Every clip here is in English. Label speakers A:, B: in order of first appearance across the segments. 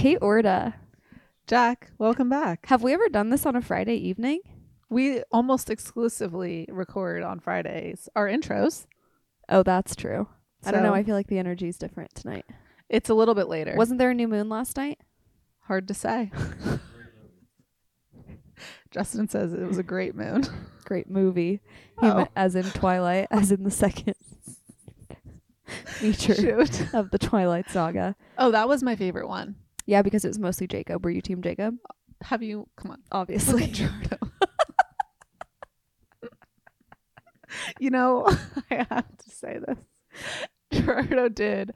A: Kate Wirta.
B: Jac, welcome back.
A: Have we ever done this on a Friday evening?
B: We almost exclusively record on Fridays our intros.
A: Oh, that's true. I don't know. I feel like the energy is different tonight.
B: It's a little bit later.
A: Wasn't there a new moon last night?
B: hard to say. Justin says it was a great moon.
A: Great movie.
B: Oh.
A: meant as in Twilight, as in the second feature
B: Shoot.
A: of the Twilight saga.
B: Oh, that was my favorite one.
A: Yeah, because it was mostly Jacob. Were you team Jacob?
B: Have you come on?
A: Obviously.
B: Gerardo. you know, I have to say this. Gerardo did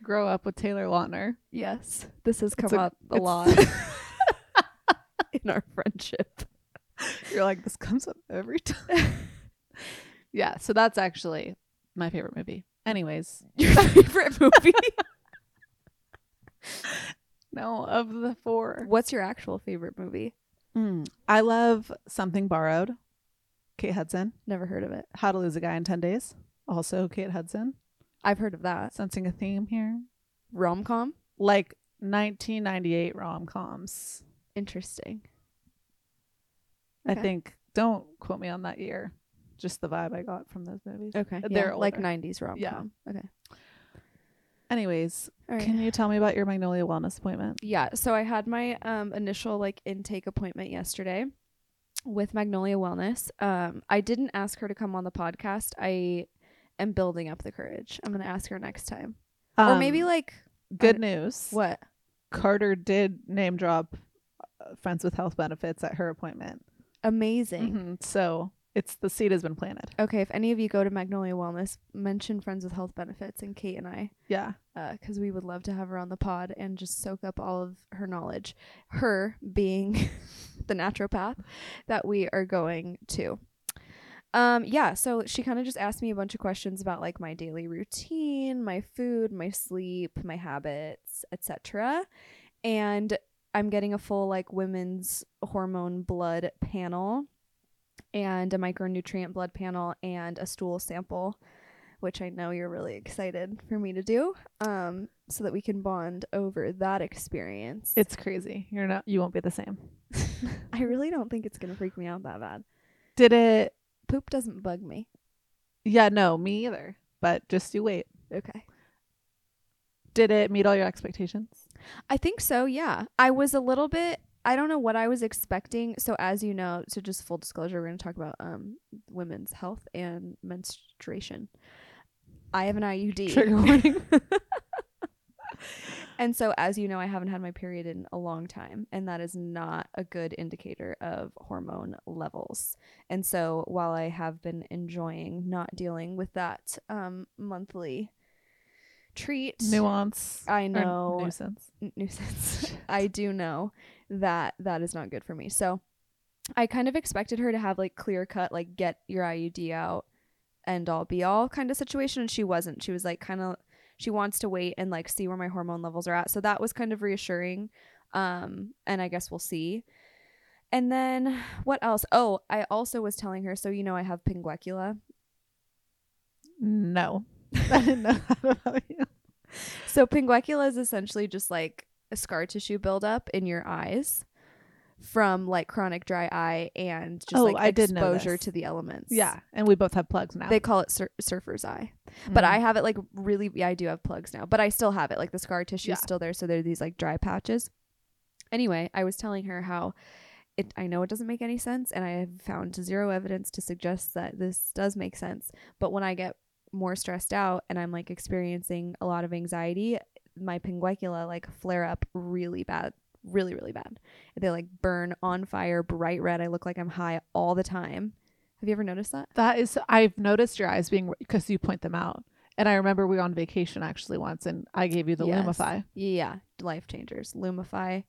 B: grow up with Taylor Lautner.
A: yes. This has come
B: a-
A: up a
B: it's-
A: lot in our friendship.
B: You're like, this comes up every time. yeah, so that's actually my favorite movie. Anyways,
A: Your favorite movie?
B: No, of the four.
A: What's your actual favorite movie? Hmm.
B: I love Something Borrowed. Kate Hudson.
A: Never heard of it.
B: How to Lose a Guy in 10 Days. Also Kate Hudson.
A: I've heard of that.
B: Sensing a theme here.
A: Rom com?
B: Like 1998 rom coms.
A: Interesting.
B: I think. Don't quote me on that year. Just the vibe I got from those movies.
A: Okay.
B: They're
A: like 90s rom com.
B: Yeah.
A: Okay.
B: Anyways,
A: right.
B: can you tell me about your Magnolia Wellness appointment?
A: Yeah, so I had my um initial like intake appointment yesterday with Magnolia Wellness. Um I didn't ask her to come on the podcast. I am building up the courage. I'm going to ask her next time. or maybe
B: Um,
A: like
B: good news.
A: what?
B: Carter did name drop uh, Friends with Health Benefits at her appointment.
A: Amazing.
B: Mhm, So it's the seed has been planted.
A: Okay, if any of you go to Magnolia Wellness, mention Friends with Health Benefits and Kate and I
B: Yeah.
A: because we would love to have her on the pod and just soak up all of her knowledge. Her being the naturopath that we are going to. Um, yeah, so she kind of just asked me a bunch of questions about like my daily routine, my food, my sleep, my habits, etc. And I'm getting a full like women's hormone blood panel and a micronutrient blood panel and a stool sample which I know you're really excited for me to do, um, so that we can bond over that experience.
B: It's crazy. You're not you won't be the same.
A: I really don't think it's gonna freak me out that bad.
B: Did it
A: Poop doesn't bug me.
B: Yeah, no, me either. But just you wait.
A: Okay.
B: Did it meet all your expectations?
A: I think so, yeah. I was a little bit I don't know what I was expecting. So as you know, so just full disclosure, we're gonna talk about um women's health and menstruation. I have an IUD.
B: Trigger warning.
A: And so, as you know, I haven't had my period in a long time, and that is not a good indicator of hormone levels. And so, while I have been enjoying not dealing with that um, monthly treat,
B: Nuance.
A: I know
B: nuisance.
A: n- nuisance, I do know that that is not good for me. So, I kind of expected her to have like clear cut, like get your IUD out, end all be all kind of situation, and she wasn't. She was like kind of she wants to wait and like see where my hormone levels are at. So that was kind of reassuring. Um, and I guess we'll see. And then what else? Oh, I also was telling her, so you know I have pinguecula.
B: No. I didn't know that about you.
A: So pinguecula is essentially just like scar tissue buildup in your eyes from like chronic dry eye and just
B: Oh,
A: like
B: I did
A: exposure to the elements.
B: Yeah. And we both have plugs now.
A: They call it sur- surfer's eye. But
B: Mm.
A: I have it like really yeah, I do have plugs now, but I still have it. Like the scar tissue is still there, so there are these like dry patches. Anyway, I was telling her how it I know it doesn't make any sense and I have found zero evidence to suggest that this does make sense. But when I get more stressed out and I'm like experiencing a lot of anxiety, my pinguecula like flare up really bad. Really, really bad. They like burn on fire, bright red. I look like I'm high all the time. Have you ever noticed that?
B: That is, I've noticed your eyes being because you point them out, and I remember we were on vacation actually once, and I gave you the
A: Yes.
B: Lumify.
A: Yeah, life changers. Lumify.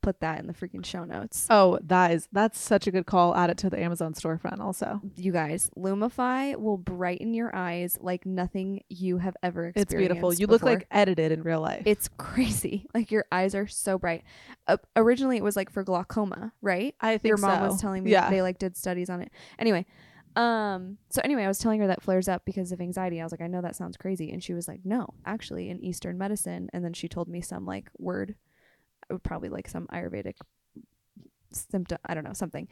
A: Put that in the freaking show notes.
B: Oh, that is that's such a good call. Add it to the Amazon storefront also.
A: You guys, Lumify will brighten your eyes like nothing you have ever experienced.
B: It's beautiful. You look like edited in real life.
A: it's crazy. Like your eyes are so bright. Uh, originally, it was like for glaucoma, right?
B: I think
A: Your mom
B: so.
A: was telling me
B: Yeah.
A: they like did studies on it. Anyway, um, so anyway, I was telling her that flares up because of anxiety. I was like, I know that sounds crazy, and she was like, No, actually, in Eastern medicine. And then she told me some like word probably like some Ayurvedic symptom. I don't know something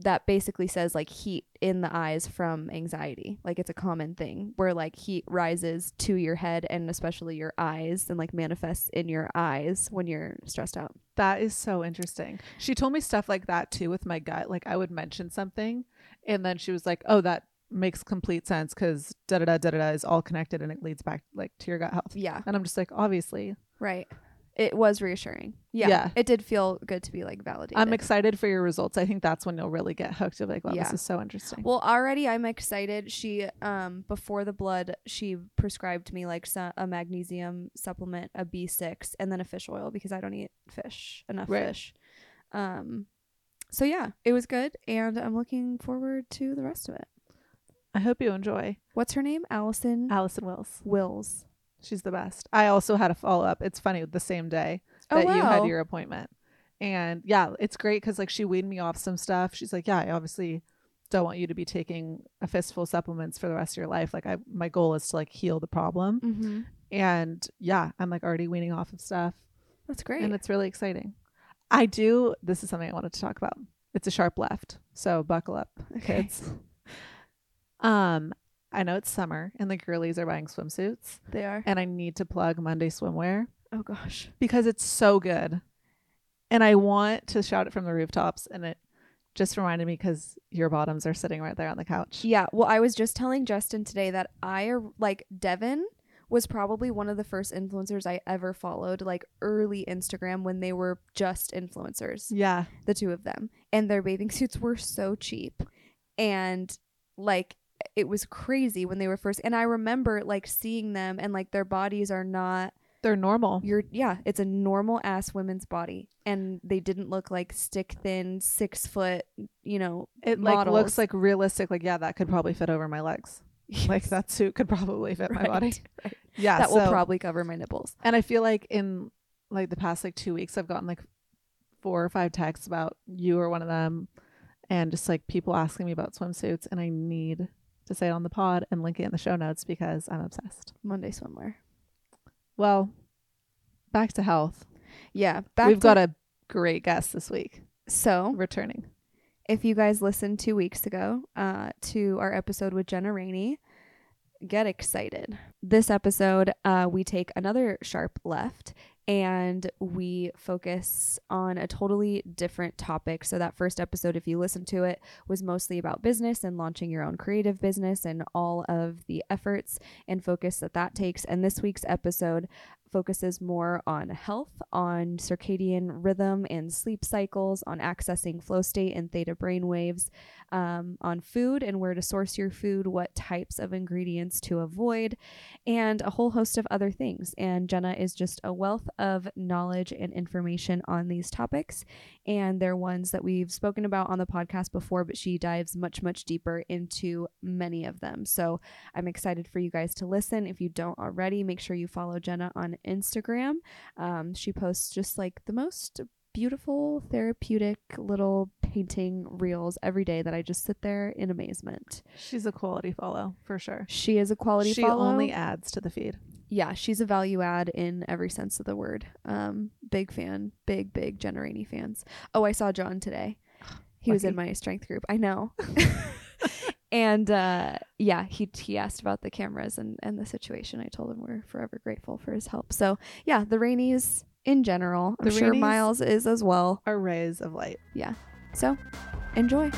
A: that basically says like heat in the eyes from anxiety. Like it's a common thing where like heat rises to your head and especially your eyes and like manifests in your eyes when you're stressed out.
B: That is so interesting. She told me stuff like that too with my gut. Like I would mention something and then she was like, "Oh, that makes complete sense cuz da da da da da is all connected and it leads back like to your gut health."
A: Yeah.
B: And I'm just like, "Obviously."
A: Right. It was reassuring. Yeah.
B: Yeah.
A: It did feel good to be like validated.
B: I'm excited for your results. I think that's when you'll really get hooked. You'll be like, "Wow,
A: Yeah.
B: this is so interesting."
A: Well, already I'm excited. She um before the blood, she prescribed me like so- a magnesium supplement, a B6, and then a fish oil because I don't eat fish enough
B: Right.
A: fish. Um so yeah, it was good and I'm looking forward to the rest of it.
B: I hope you enjoy.
A: What's her name? Allison
B: Allison Wills.
A: Wills.
B: She's the best. I also had a follow up. It's funny the same day
A: Oh
B: that you had your appointment. And yeah, it's great because like she weaned me off some stuff. She's like, yeah, I obviously don't want you to be taking a fistful of supplements for the rest of your life. Like I, my goal is to like heal the problem.
A: mm-hmm.
B: And yeah, I'm like already weaning off of stuff,
A: That's great.
B: and it's really exciting. I do. This is something I wanted to talk about. It's a sharp left, so buckle up,
A: Okay.
B: kids. Um, I know it's summer and the girlies are buying swimsuits,
A: They are.
B: and I need to plug Monday Swimwear
A: Oh gosh.
B: because it's so good. And I want to shout it from the rooftops. And it just reminded me because your bottoms are sitting right there on the couch.
A: Yeah, well, I was just telling Justin today that I like Devin was probably one of the first influencers I ever followed, like early Instagram when they were just influencers,
B: Yeah.
A: the two of them, and their bathing suits were so cheap, and like it was crazy when they were first. And I remember like seeing them, and like their bodies are not
B: They're normal.
A: you're yeah, it's a normal ass women's body, and they didn't look like stick thin six foot, you know,
B: It like looks like realistic. Like, yeah, that could probably fit over my legs. Like that suit could probably fit my body.
A: right.
B: Yeah.
A: that will probably cover my nipples.
B: And I feel like in like the past like two weeks, I've gotten like four or five texts about you or one of them, and just like people asking me about swimsuits, and I need to say it on the pod and link it in the show notes because I'm obsessed.
A: Monday swimwear.
B: Well, back to health.
A: Yeah, back
B: We've got a great guest this week
A: so
B: returning.
A: if you guys listened two weeks ago uh, to our episode with Jenna Rainey, get excited. This episode, uh, we take another sharp left and we focus on a totally different topic. So, that first episode, if you listen to it, was mostly about business and launching your own creative business and all of the efforts and focus that that takes. And this week's episode focuses more on health, on circadian rhythm and sleep cycles, on accessing flow state and theta brain waves, um, on food and where to source your food, what types of ingredients to avoid, and a whole host of other things. And Jenna is just a wealth of knowledge and information on these topics. And they're ones that we've spoken about on the podcast before, but she dives much, much deeper into many of them. So I'm excited for you guys to listen. If you don't already, make sure you follow Jenna on Instagram. Um, she posts just like the most beautiful, therapeutic little painting reels every day that I just sit there in amazement.
B: She's a quality follow for sure.
A: She is a quality
B: she
A: follow.
B: only adds to the feed.
A: yeah, she's a value add in every sense of the word. Um, big fan, big, big Jenna Rainey fans. Oh, I saw John today. He was in my strength group. I know. and uh, yeah, he he asked about the cameras and, and the situation. I told him we're forever grateful for his help. So yeah, the Raineys in general. I'm
B: The
A: sure
B: Raineys-
A: Miles is as well.
B: Are rays of light. Yeah.
A: So enjoy.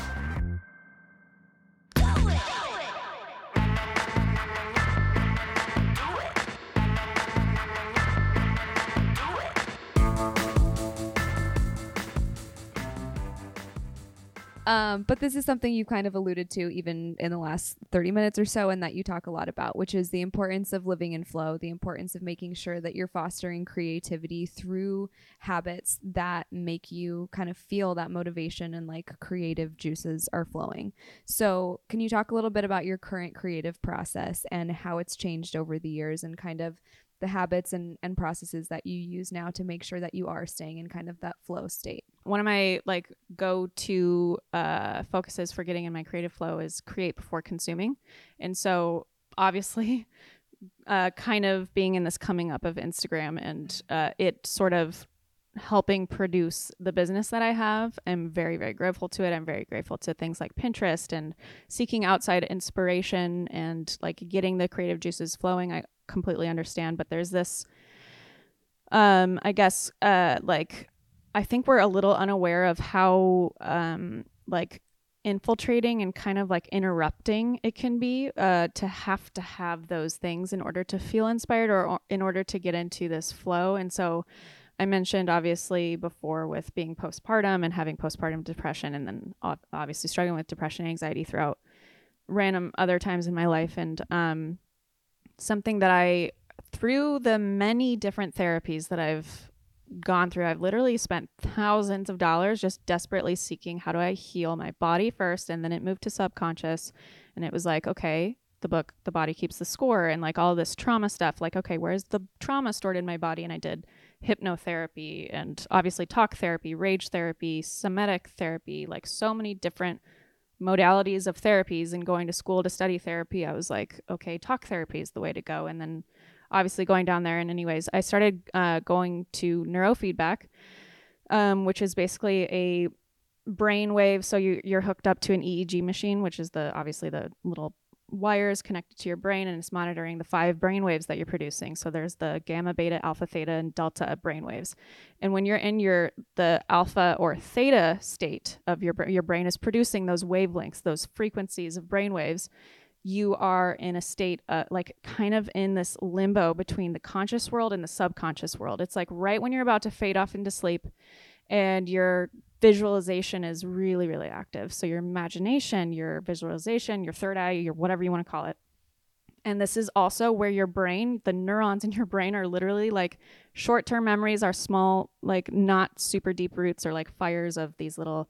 A: Um, but this is something you kind of alluded to even in the last 30 minutes or so, and that you talk a lot about, which is the importance of living in flow, the importance of making sure that you're fostering creativity through habits that make you kind of feel that motivation and like creative juices are flowing. So, can you talk a little bit about your current creative process and how it's changed over the years and kind of the habits and, and processes that you use now to make sure that you are staying in kind of that flow state?
C: one of my like go-to uh, focuses for getting in my creative flow is create before consuming and so obviously uh, kind of being in this coming up of instagram and uh, it sort of helping produce the business that I have. I'm very, very grateful to it. I'm very grateful to things like Pinterest and seeking outside inspiration and like getting the creative juices flowing. I completely understand, but there's this um I guess uh like I think we're a little unaware of how um like infiltrating and kind of like interrupting it can be uh, to have to have those things in order to feel inspired or, in order to get into this flow. And so I mentioned obviously before with being postpartum and having postpartum depression, and then obviously struggling with depression and anxiety throughout random other times in my life. And um, something that I, through the many different therapies that I've gone through. I've literally spent thousands of dollars just desperately seeking how do I heal my body first and then it moved to subconscious and it was like, okay, the book The Body Keeps the Score and like all this trauma stuff like okay, where's the trauma stored in my body and I did hypnotherapy and obviously talk therapy, rage therapy, somatic therapy, like so many different modalities of therapies and going to school to study therapy. I was like, okay, talk therapy is the way to go and then obviously going down there. And anyways, I started uh, going to neurofeedback, um, which is basically a brain wave. So you, you're hooked up to an EEG machine, which is the obviously the little wires connected to your brain and it's monitoring the five brain waves that you're producing. So there's the gamma, beta, alpha, theta, and delta brain waves. And when you're in your the alpha or theta state of your your brain is producing those wavelengths, those frequencies of brain waves you are in a state uh, like kind of in this limbo between the conscious world and the subconscious world it's like right when you're about to fade off into sleep and your visualization is really really active. So your imagination your visualization your third eye your whatever you want to call it. And this is also where your brain the neurons in your brain are literally like short-term memories are small like not super deep roots or like fires of these little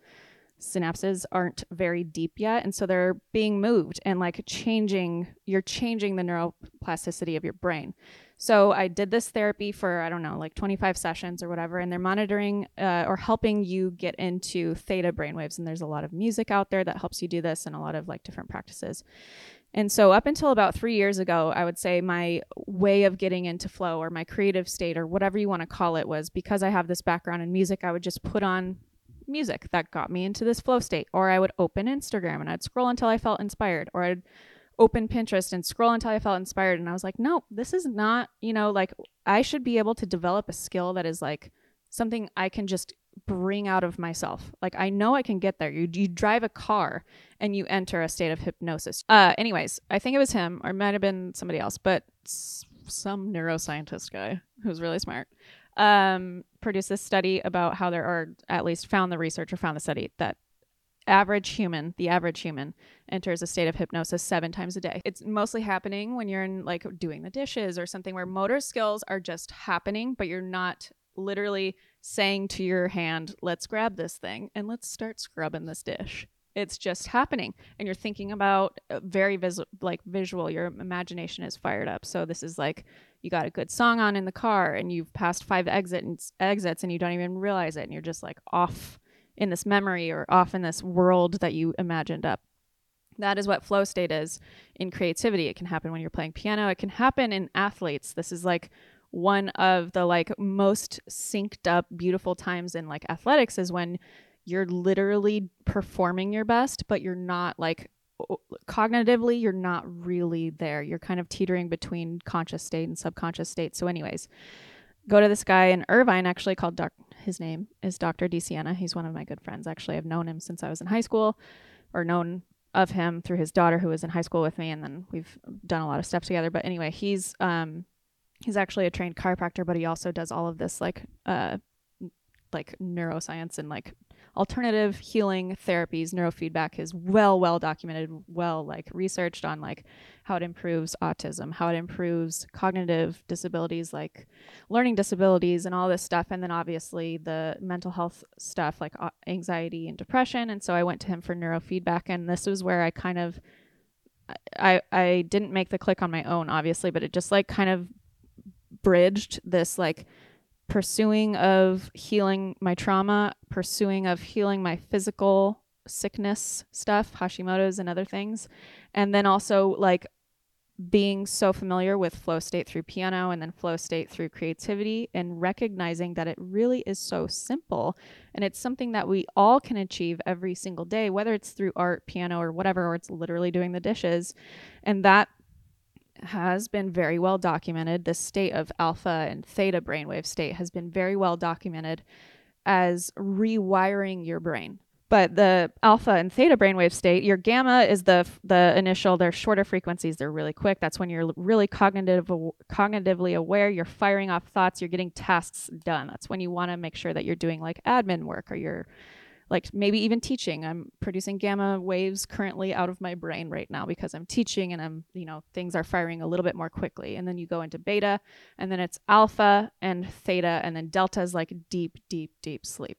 C: synapses aren't very deep yet. And so they're being moved and like changing you're changing the neuroplasticity of your brain so i did this therapy for i don't know like 25 sessions or whatever and they're monitoring uh, or helping you get into theta brainwaves and there's a lot of music out there that helps you do this and a lot of like different practices and so up until about three years ago i would say my way of getting into flow or my creative state or whatever you want to call it was because i have this background in music i would just put on music that got me into this flow state. Or I would open Instagram and I'd scroll until I felt inspired. Or I'd open Pinterest and scroll until I felt inspired. And I was like, no, this is not, you know, like I should be able to develop a skill that is like something I can just bring out of myself. Like I know I can get there. You you drive a car and you enter a state of hypnosis. Uh anyways, I think it was him or might have been somebody else, but some neuroscientist guy who's really smart um, produced this study about how there are, at least found the research or found the study that average human, the average human, enters a state of hypnosis seven times a day. It's mostly happening when you're in like doing the dishes or something where motor skills are just happening, but you're not literally saying to your hand, let's grab this thing and let's start scrubbing this dish. It's just happening. And you're thinking about uh, very vis- like visual, your imagination is fired up. So this is like you got a good song on in the car and you've passed five exits exits and you don't even realize it and you're just like off in this memory or off in this world that you imagined up. That is what flow state is in creativity. It can happen when you're playing piano. It can happen in athletes. This is like one of the like most synced up beautiful times in like athletics is when you're literally performing your best but you're not like cognitively you're not really there. You're kind of teetering between conscious state and subconscious state. So anyways go to this guy in irvine actually called doc his name is dr DeSiena. he's one of my good friends actually i've known him since i was in high school or known of him through his daughter who was in high school with me and then we've done a lot of stuff together but anyway he's um he's actually a trained chiropractor but he also does all of this like uh like neuroscience and like alternative healing therapies neurofeedback is well well documented well like researched on like how it improves autism how it improves cognitive disabilities like learning disabilities and all this stuff. And then obviously the mental health stuff like anxiety and depression. And so i went to him for neurofeedback and this was where i kind of i i didn't make the click on my own obviously but it just like kind of bridged this like pursuing of healing my trauma, pursuing of healing my physical sickness stuff, Hashimoto's and other things. And then also like being so familiar with flow state through piano and then flow state through creativity and recognizing that it really is so simple and it's something that we all can achieve every single day whether it's through art piano or whatever or it's literally doing the dishes and that has been very well documented. The state of alpha and theta brainwave state has been very well documented as rewiring your brain. But the alpha and theta brainwave state your gamma is the the initial they're shorter frequencies they're really quick. That's when you're really cognitive cognitively aware you're firing off thoughts you're getting tasks done. That's when you want to make sure that you're doing like admin work or you're like maybe even teaching i'm producing gamma waves currently out of my brain right now because i'm teaching and i'm you know things are firing a little bit more quickly and then you go into beta and then it's alpha and theta and then delta is like deep deep deep sleep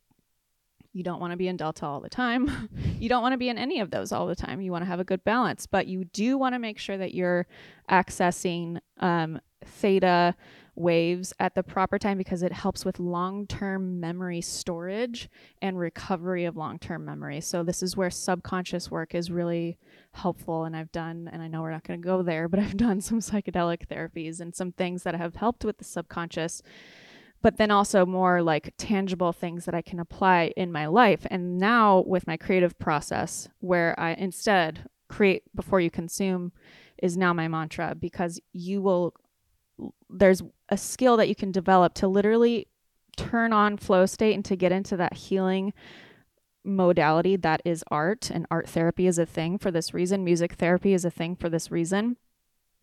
C: you don't want to be in Delta all the time. you don't want to be in any of those all the time. You want to have a good balance, but you do want to make sure that you're accessing um, theta waves at the proper time because it helps with long term memory storage and recovery of long term memory. So, this is where subconscious work is really helpful. And I've done, and I know we're not going to go there, but I've done some psychedelic therapies and some things that have helped with the subconscious but then also more like tangible things that I can apply in my life. And now with my creative process, where I instead create before you consume is now my mantra because you will, there's a skill that you can develop to literally turn on flow state and to get into that healing modality that is art and art therapy is a thing for this reason. Music therapy is a thing for this reason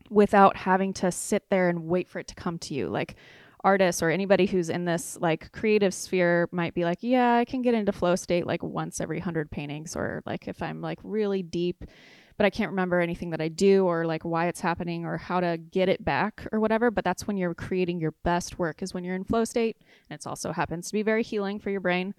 C: without having to sit there and wait for it to come to you. Like artists or anybody who's in this like creative sphere might be like, yeah, I can get into flow state like once every 100 paintings or like if I'm like really deep but I can't remember anything that I do or like why it's happening or how to get it back or whatever. But that's when you're creating your best work is when you're in flow state. And it also happens to be very healing for your brain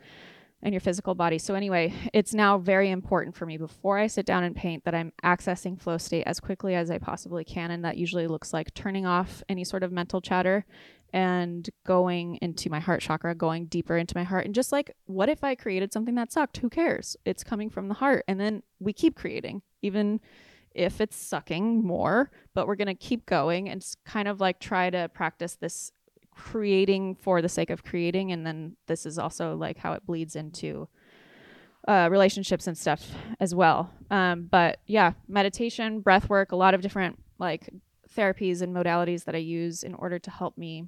C: and your physical body. So anyway, it's now very important for me before I sit down and paint that I'm accessing flow state as quickly as I possibly can. And that usually looks like turning off any sort of mental chatter and going into my heart chakra, going deeper into my heart. And just like, what if I created something that sucked? Who cares? It's coming from the heart. And then we keep creating, even if it's sucking more, but we're going to keep going and kind of like try to practice this creating for the sake of creating. And then this is also like how it bleeds into uh, relationships and stuff as well. Um, but yeah, meditation, breath work, a lot of different like therapies and modalities that I use in order to help me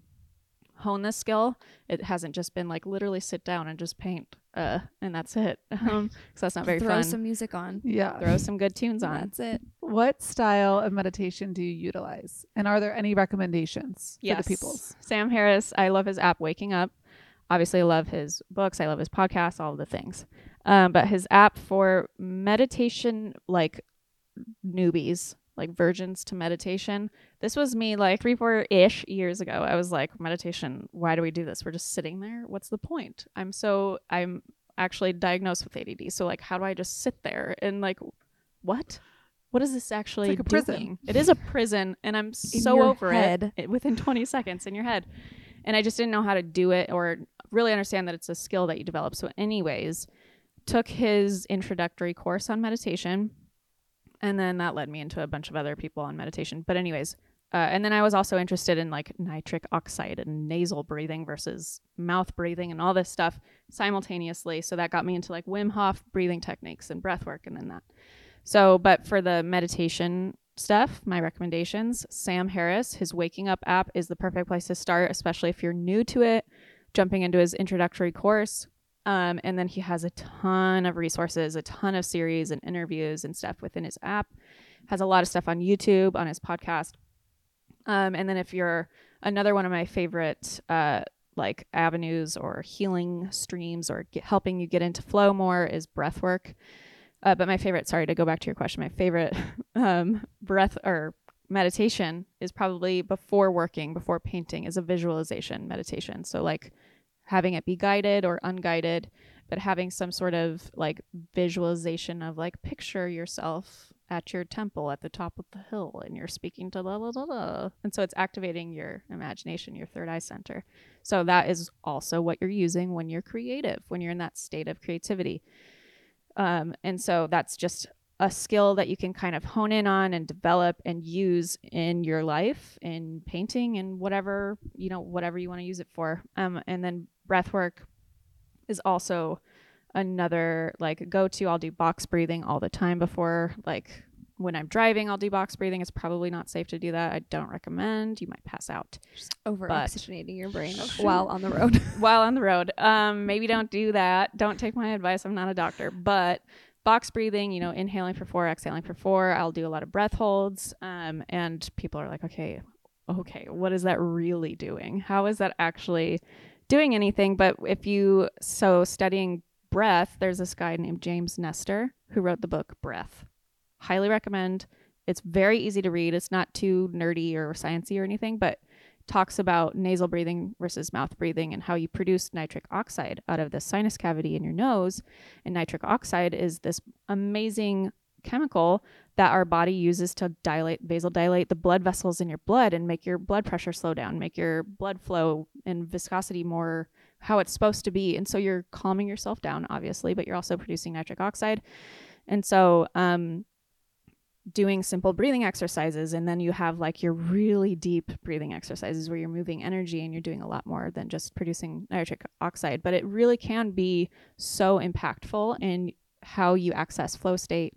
C: hone this skill. It hasn't just been like literally sit down and just paint, uh, and that's it. Um, because that's not very
A: Throw
C: fun.
A: Throw some music on.
B: Yeah.
C: Throw some good tunes on.
A: That's it.
B: What style of meditation do you utilize? And are there any recommendations
C: yes.
B: for the people?
C: Sam Harris, I love his app Waking Up. Obviously, I love his books. I love his podcast, all the things. Um, but his app for meditation, like newbies, like virgins to meditation. This was me like three, four ish years ago. I was like, meditation, why do we do this? We're just sitting there. What's the point? I'm so, I'm actually diagnosed with ADD. So, like, how do I just sit there and like, what? What is this actually
B: like a
C: doing?
B: prison.
C: It is a prison, and I'm so over
A: head.
C: it within 20 seconds in your head. And I just didn't know how to do it or really understand that it's a skill that you develop. So, anyways, took his introductory course on meditation and then that led me into a bunch of other people on meditation. But anyways, uh, and then I was also interested in like nitric oxide and nasal breathing versus mouth breathing and all this stuff simultaneously. So that got me into like Wim Hof breathing techniques and breath work and then that. So, but for the meditation stuff, my recommendations, Sam Harris, his Waking Up app is the perfect place to start, especially if you're new to it. Jumping into his introductory course, um, and then he has a ton of resources, a ton of series and interviews and stuff within his app. Has a lot of stuff on YouTube, on his podcast. Um, and then if you're another one of my favorite uh, like avenues or healing streams or get, helping you get into flow more is breath work. Uh, but my favorite, sorry to go back to your question, my favorite um, breath or meditation is probably before working, before painting, is a visualization meditation. So like having it be guided or unguided, but having some sort of like visualization of like picture yourself at your temple at the top of the hill and you're speaking to la la la la. And so it's activating your imagination, your third eye center. So that is also what you're using when you're creative, when you're in that state of creativity. Um, and so that's just a skill that you can kind of hone in on and develop and use in your life in painting and whatever you know whatever you want to use it for um and then breath work is also another like go to i'll do box breathing all the time before like when i'm driving i'll do box breathing it's probably not safe to do that i don't recommend you might pass out
A: Over oxygenating your brain
C: Oh,
A: while on the road.
C: while on the road. Um, maybe don't do that. Don't take my advice. I'm not a doctor, but box breathing, you know, inhaling for four, exhaling for four. I'll do a lot of breath holds. Um, and people are like, okay, okay, what is that really doing? How is that actually doing anything? But if you, so studying breath, there's this guy named James Nestor who wrote the book Breath. Highly recommend. It's very easy to read. It's not too nerdy or sciencey or anything, but talks about nasal breathing versus mouth breathing and how you produce nitric oxide out of the sinus cavity in your nose. And nitric oxide is this amazing chemical that our body uses to dilate, basal vasodilate the blood vessels in your blood and make your blood pressure slow down, make your blood flow and viscosity more how it's supposed to be. And so you're calming yourself down, obviously, but you're also producing nitric oxide. And so, um, doing simple breathing exercises and then you have like your really deep breathing exercises where you're moving energy and you're doing a lot more than just producing nitric oxide but it really can be so impactful in how you access flow state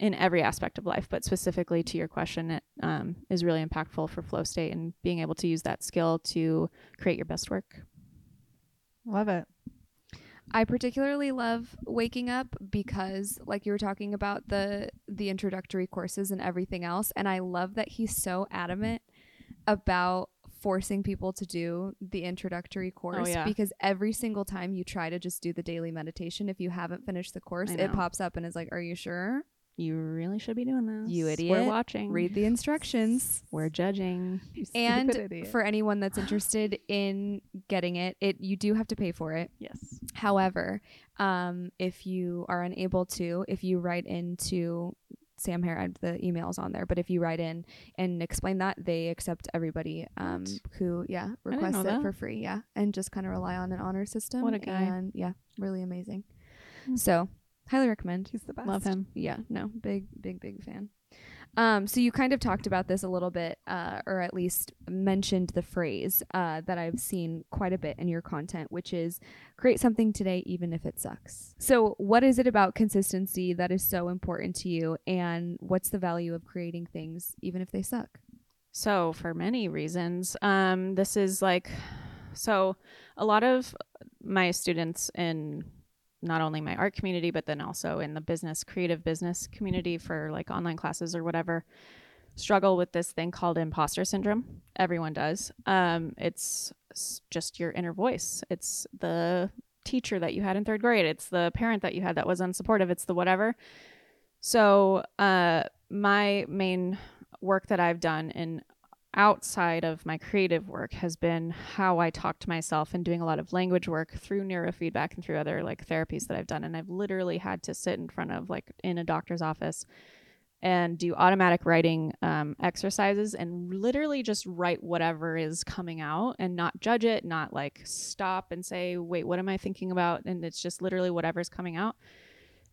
C: in every aspect of life but specifically to your question it um, is really impactful for flow state and being able to use that skill to create your best work
B: Love it.
A: I particularly love waking up because like you were talking about the the introductory courses and everything else and I love that he's so adamant about forcing people to do the introductory course
C: yeah.
A: because every single time you try to just do the daily meditation if you haven't finished the course it pops up and is like are you sure
C: you really should be doing this
A: You idiot.
C: we're watching
A: read the instructions
C: we're judging
A: and for anyone that's interested in getting it it you do have to pay for it
C: yes
A: However, um, if you are unable to, if you write into Sam Hare, the emails on there, but if you write in and explain that, they accept everybody um, who, yeah,
C: didn't
A: requests it
C: that.
A: for free. Yeah. And just kind of rely on an honor system.
C: What a guy.
A: And yeah, really amazing.
C: Mm.
A: So, highly recommend.
B: He's the best.
C: love him
A: Yeah, no, big, big, big fan. Um, so you kind of talked about this a little bit, uh, or at least mentioned the phrase uh, that I've seen quite a bit in your content, which is create something today, even if it sucks. So, what is it about consistency that is so important to you, and what's the value of creating things even if they suck?
C: So, for many reasons, um, this is like, so a lot of my students in not only my art community, but then also in the business, creative business community for like online classes or whatever, struggle with this thing called imposter syndrome. Everyone does. Um, it's just your inner voice, it's the teacher that you had in third grade, it's the parent that you had that was unsupportive, it's the whatever. So, uh, my main work that I've done in outside of my creative work has been how I talk to myself and doing a lot of language work through neurofeedback and through other like therapies that I've done. And I've literally had to sit in front of like in a doctor's office and do automatic writing um, exercises and literally just write whatever is coming out and not judge it, not like stop and say, wait, what am I thinking about? And it's just literally whatever's coming out.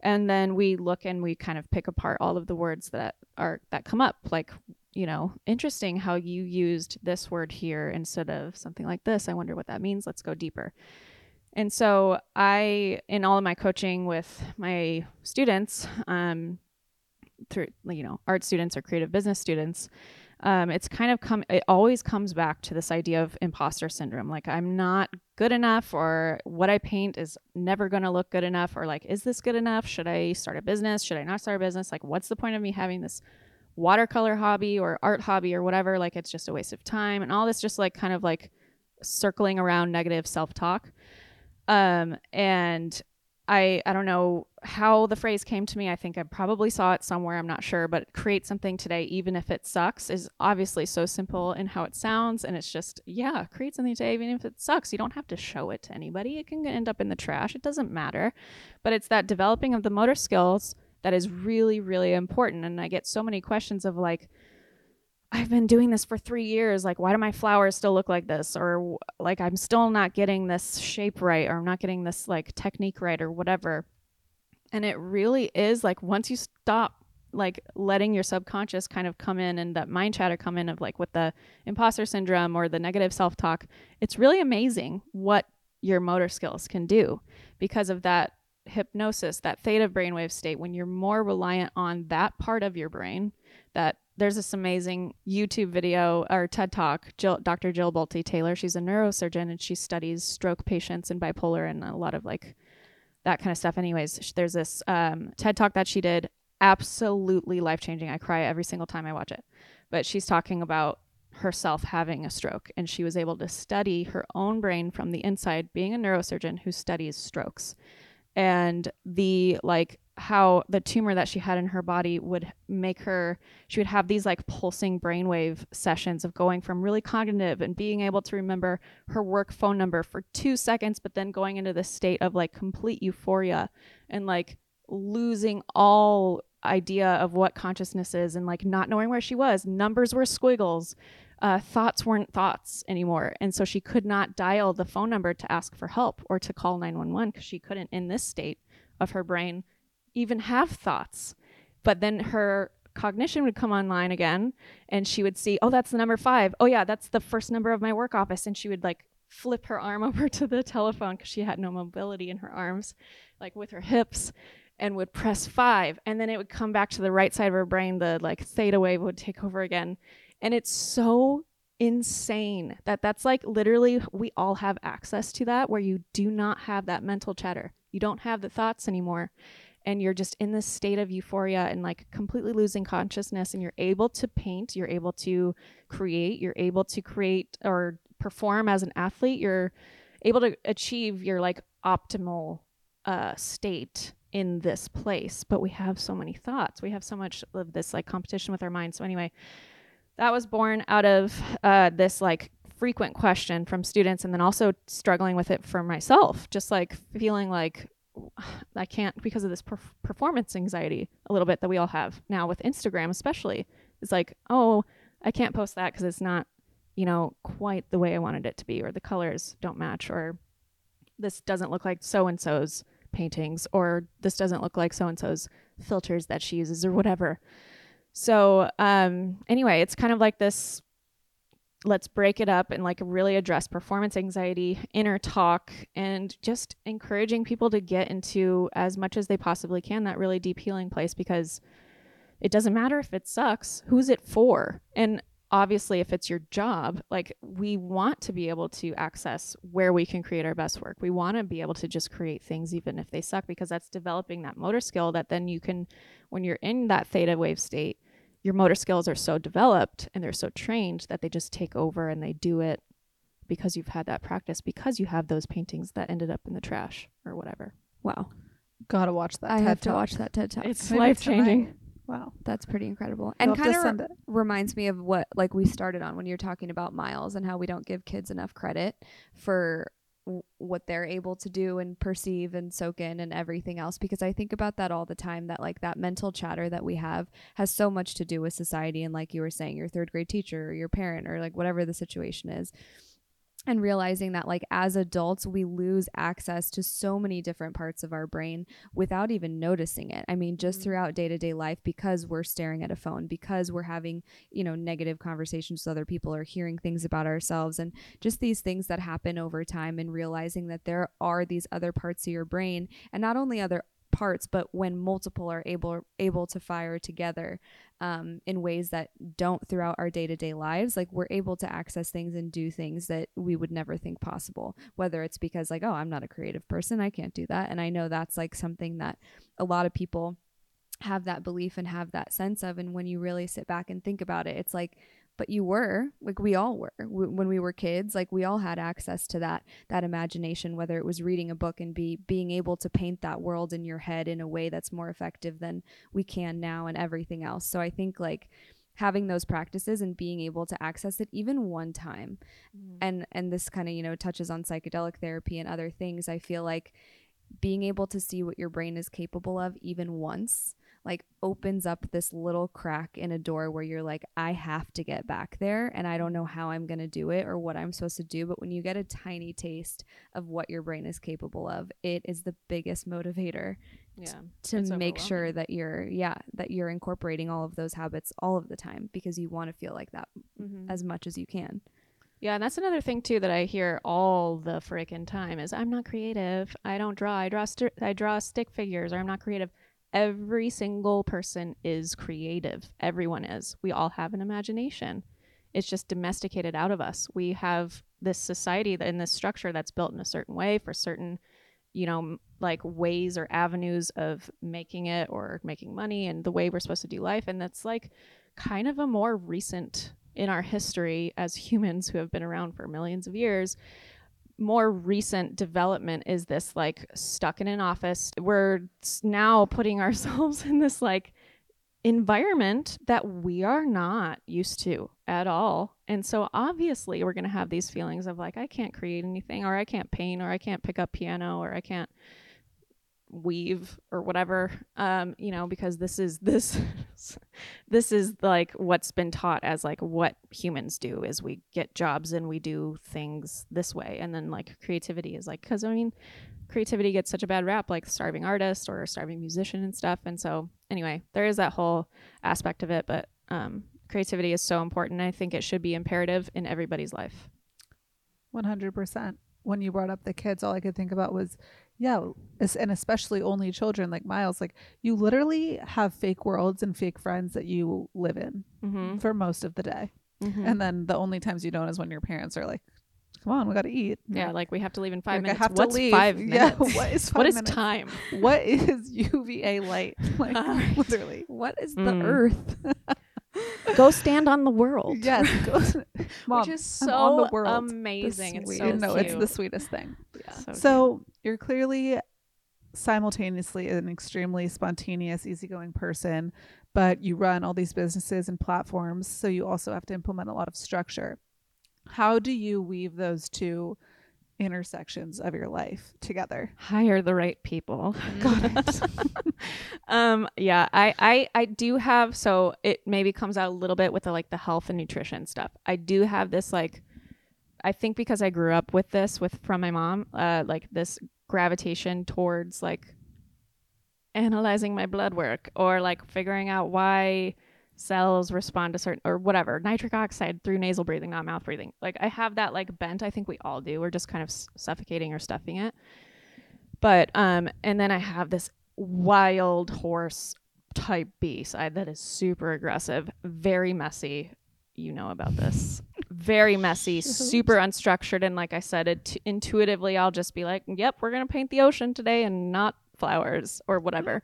C: And then we look and we kind of pick apart all of the words that are that come up, like you know, interesting how you used this word here instead of something like this. I wonder what that means. Let's go deeper. And so I, in all of my coaching with my students, um, through you know art students or creative business students, um, it's kind of come. It always comes back to this idea of imposter syndrome. Like I'm not good enough, or what I paint is never going to look good enough, or like is this good enough? Should I start a business? Should I not start a business? Like what's the point of me having this watercolor hobby or art hobby or whatever like it's just a waste of time and all this just like kind of like circling around negative self-talk um and i i don't know how the phrase came to me i think i probably saw it somewhere i'm not sure but create something today even if it sucks is obviously so simple in how it sounds and it's just yeah create something today even if it sucks. You don't have to show it to anybody. It can end up in the trash. It doesn't matter. But it's that developing of the motor skills that is really really important and i get so many questions of like i've been doing this for 3 years. Like why do my flowers still look like this? Or like i'm still not getting this shape right or i'm not getting this like technique right or whatever And it really is like once you stop like letting your subconscious kind of come in and that mind chatter come in of like with the imposter syndrome or the negative self-talk, it's really amazing what your motor skills can do because of that hypnosis, that theta brainwave state when you're more reliant on that part of your brain that there's this amazing YouTube video or TED Talk. Jill, Dr. Jill Bolte Taylor, she's a neurosurgeon and she studies stroke patients and bipolar and a lot of like that kind of stuff. Anyways, there's this um, TED Talk that she did, absolutely life changing. I cry every single time I watch it. But she's talking about herself having a stroke and she was able to study her own brain from the inside, being a neurosurgeon who studies strokes and the like how the tumor that she had in her body would make her she would have these like pulsing brainwave sessions of going from really cognitive and being able to remember her work phone number for 2 seconds but then going into this state of like complete euphoria and like losing all idea of what consciousness is and like not knowing where she was. Numbers were squiggles. Uh, thoughts weren't thoughts anymore. And so she could not dial the phone number to ask for help or to call 911 because she couldn't, in this state of her brain, even have thoughts. But then her cognition would come online again and she would see, oh, that's the number five. Oh, yeah, that's the first number of my work office. And she would like flip her arm over to the telephone because she had no mobility in her arms, like with her hips and would press five and then it would come back to the right side of her brain the like theta wave would take over again and it's so insane that that's like literally we all have access to that where you do not have that mental chatter. You don't have the thoughts anymore. And you're just in this state of euphoria and like completely losing consciousness. And you're able to paint, you're able to create, you're able to create or perform as an athlete. You're able to achieve your like optimal uh, state in this place. But we have so many thoughts. We have so much of this like competition with our mind. So, anyway, that was born out of uh, this like frequent question from students and then also struggling with it for myself just like feeling like i can't because of this perf- performance anxiety a little bit that we all have now with instagram especially. It's like oh i can't post that because it's not you know quite the way i wanted it to be or the colors don't match or this doesn't look like so and so's paintings or this doesn't look like so and so's filters that she uses or whatever. So, um, anyway, it's kind of like this let's break it up and like really address performance anxiety, inner talk, and just encouraging people to get into as much as they possibly can that really deep healing place because it doesn't matter if it sucks, who's it for? And obviously, if it's your job, like we want to be able to access where we can create our best work. We want to be able to just create things even if they suck because that's developing that motor skill that then you can, when you're in that theta wave state, your motor skills are so developed and they're so trained that they just take over and they do it because you've had that practice because you have those paintings that ended up in the trash or whatever.
A: Wow.
B: Gotta watch that.
A: I
B: TED
A: have to watch that TED Talk.
C: It's life changing.
B: Wow.
A: That's pretty incredible. And kind of
B: it.
A: reminds me of what like we started on when you're talking about Miles and how we don't give kids enough credit for w- what they're able to do and perceive and soak in and everything else because I think about that all the time that like that mental chatter that we have has so much to do with society. And like you were saying your third grade teacher or your parent or like whatever the situation is and realizing that like as adults we lose access to so many different parts of our brain without even noticing it i mean just
C: Mhm.
A: throughout day-to-day life because we're staring at a phone because we're having you know negative conversations with other people or hearing things about ourselves and just these things that happen over time and realizing that there are these other parts of your brain and not only other parts but when multiple are able able to fire together um, in ways that don't throughout our day-to-day lives like we're able to access things and do things that we would never think possible. Whether it's because like oh i'm not a creative person i can't do that. And i know that's like something that a lot of people have that belief and have that sense of. And when you really sit back and think about it it's like but you were like we all were. W- when we were kids like we all had access to that that imagination whether it was reading a book and be being able to paint that world in your head in a way that's more effective than we can now and everything else. So i think like having those practices and being able to access it even one time mm-hmm. and and this kind of you know touches on psychedelic therapy and other things i feel like being able to see what your brain is capable of even once like opens up this little crack in a door where you're like I have to get back there and I don't know how I'm going to do it or what I'm supposed to do but when you get a tiny taste of what your brain is capable of it is the biggest motivator
C: Yeah.
A: to make sure that you're yeah that you're incorporating all of those habits all of the time because you want to feel like that
C: Mm-hmm.
A: as much as you can
C: Yeah, and that's another thing too that I hear all the freaking time is I'm not creative. I don't draw. I draw st- I draw stick figures or I'm not creative. Every single person is creative. Everyone is. We all have an imagination. It's just domesticated out of us. We have this society that in this structure that's built in a certain way for certain, you know, like ways or avenues of making it or making money and the way we're supposed to do life and that's like kind of a more recent in our history as humans who have been around for millions of years more recent development is this like stuck in an office. We're now putting ourselves in this like environment that we are not used to at all. And so obviously we're going to have these feelings of like i can't create anything or i can't paint or i can't pick up piano or i can't weave or whatever um you know because this is this this is like what's been taught as like what humans do is we get jobs and we do things this way. And then like creativity is like because i mean creativity gets such a bad rap like starving artist or starving musician and stuff. And so anyway there is that whole aspect of it but um creativity is so important. I think it should be imperative in everybody's life.
B: 100%. When you brought up the kids, all I could think about was, yeah, and especially only children like Miles. Like, you literally have fake worlds and fake friends that you live in
C: mm-hmm.
B: for most of the day. And then the only times you don't is when your parents are like, come on, we got to eat.
C: yeah like we have to leave in five
B: Like, I
C: minutes
B: have to
C: what's
B: leave.
C: five
B: Yeah, what is five
C: what is
B: minutes?
C: time
B: What is UVA light? Like, literally.
A: what is the
C: Mm.
A: earth
C: go stand on the world
B: Yes. Go, Mom,
C: which is
B: I'm on
C: so
B: the world. The
C: amazing. It's
B: sweet-
C: so
B: no, it's the sweetest thing.
C: Yeah. So,
B: So you're clearly simultaneously an extremely spontaneous, easygoing person, but you run all these businesses and platforms, so you also have to implement a lot of structure. How do you weave those two intersections of your life together?
C: hire the right people.
B: Got it.
C: um yeah, I I I do have so it maybe comes out a little bit with the like the health and nutrition stuff. I do have this like I think because I grew up with this with from my mom, uh like this gravitation towards like analyzing my blood work or like figuring out why cells respond to certain or whatever nitric oxide through nasal breathing not mouth breathing. Like i have that like bent i think we all do. We're just kind of suffocating or stuffing it. But um and then i have this wild horse type b side that is super aggressive very messy. You know about this. Very messy super unstructured and like i said it intuitively i'll just be like yep we're gonna paint the ocean today and not flowers or whatever.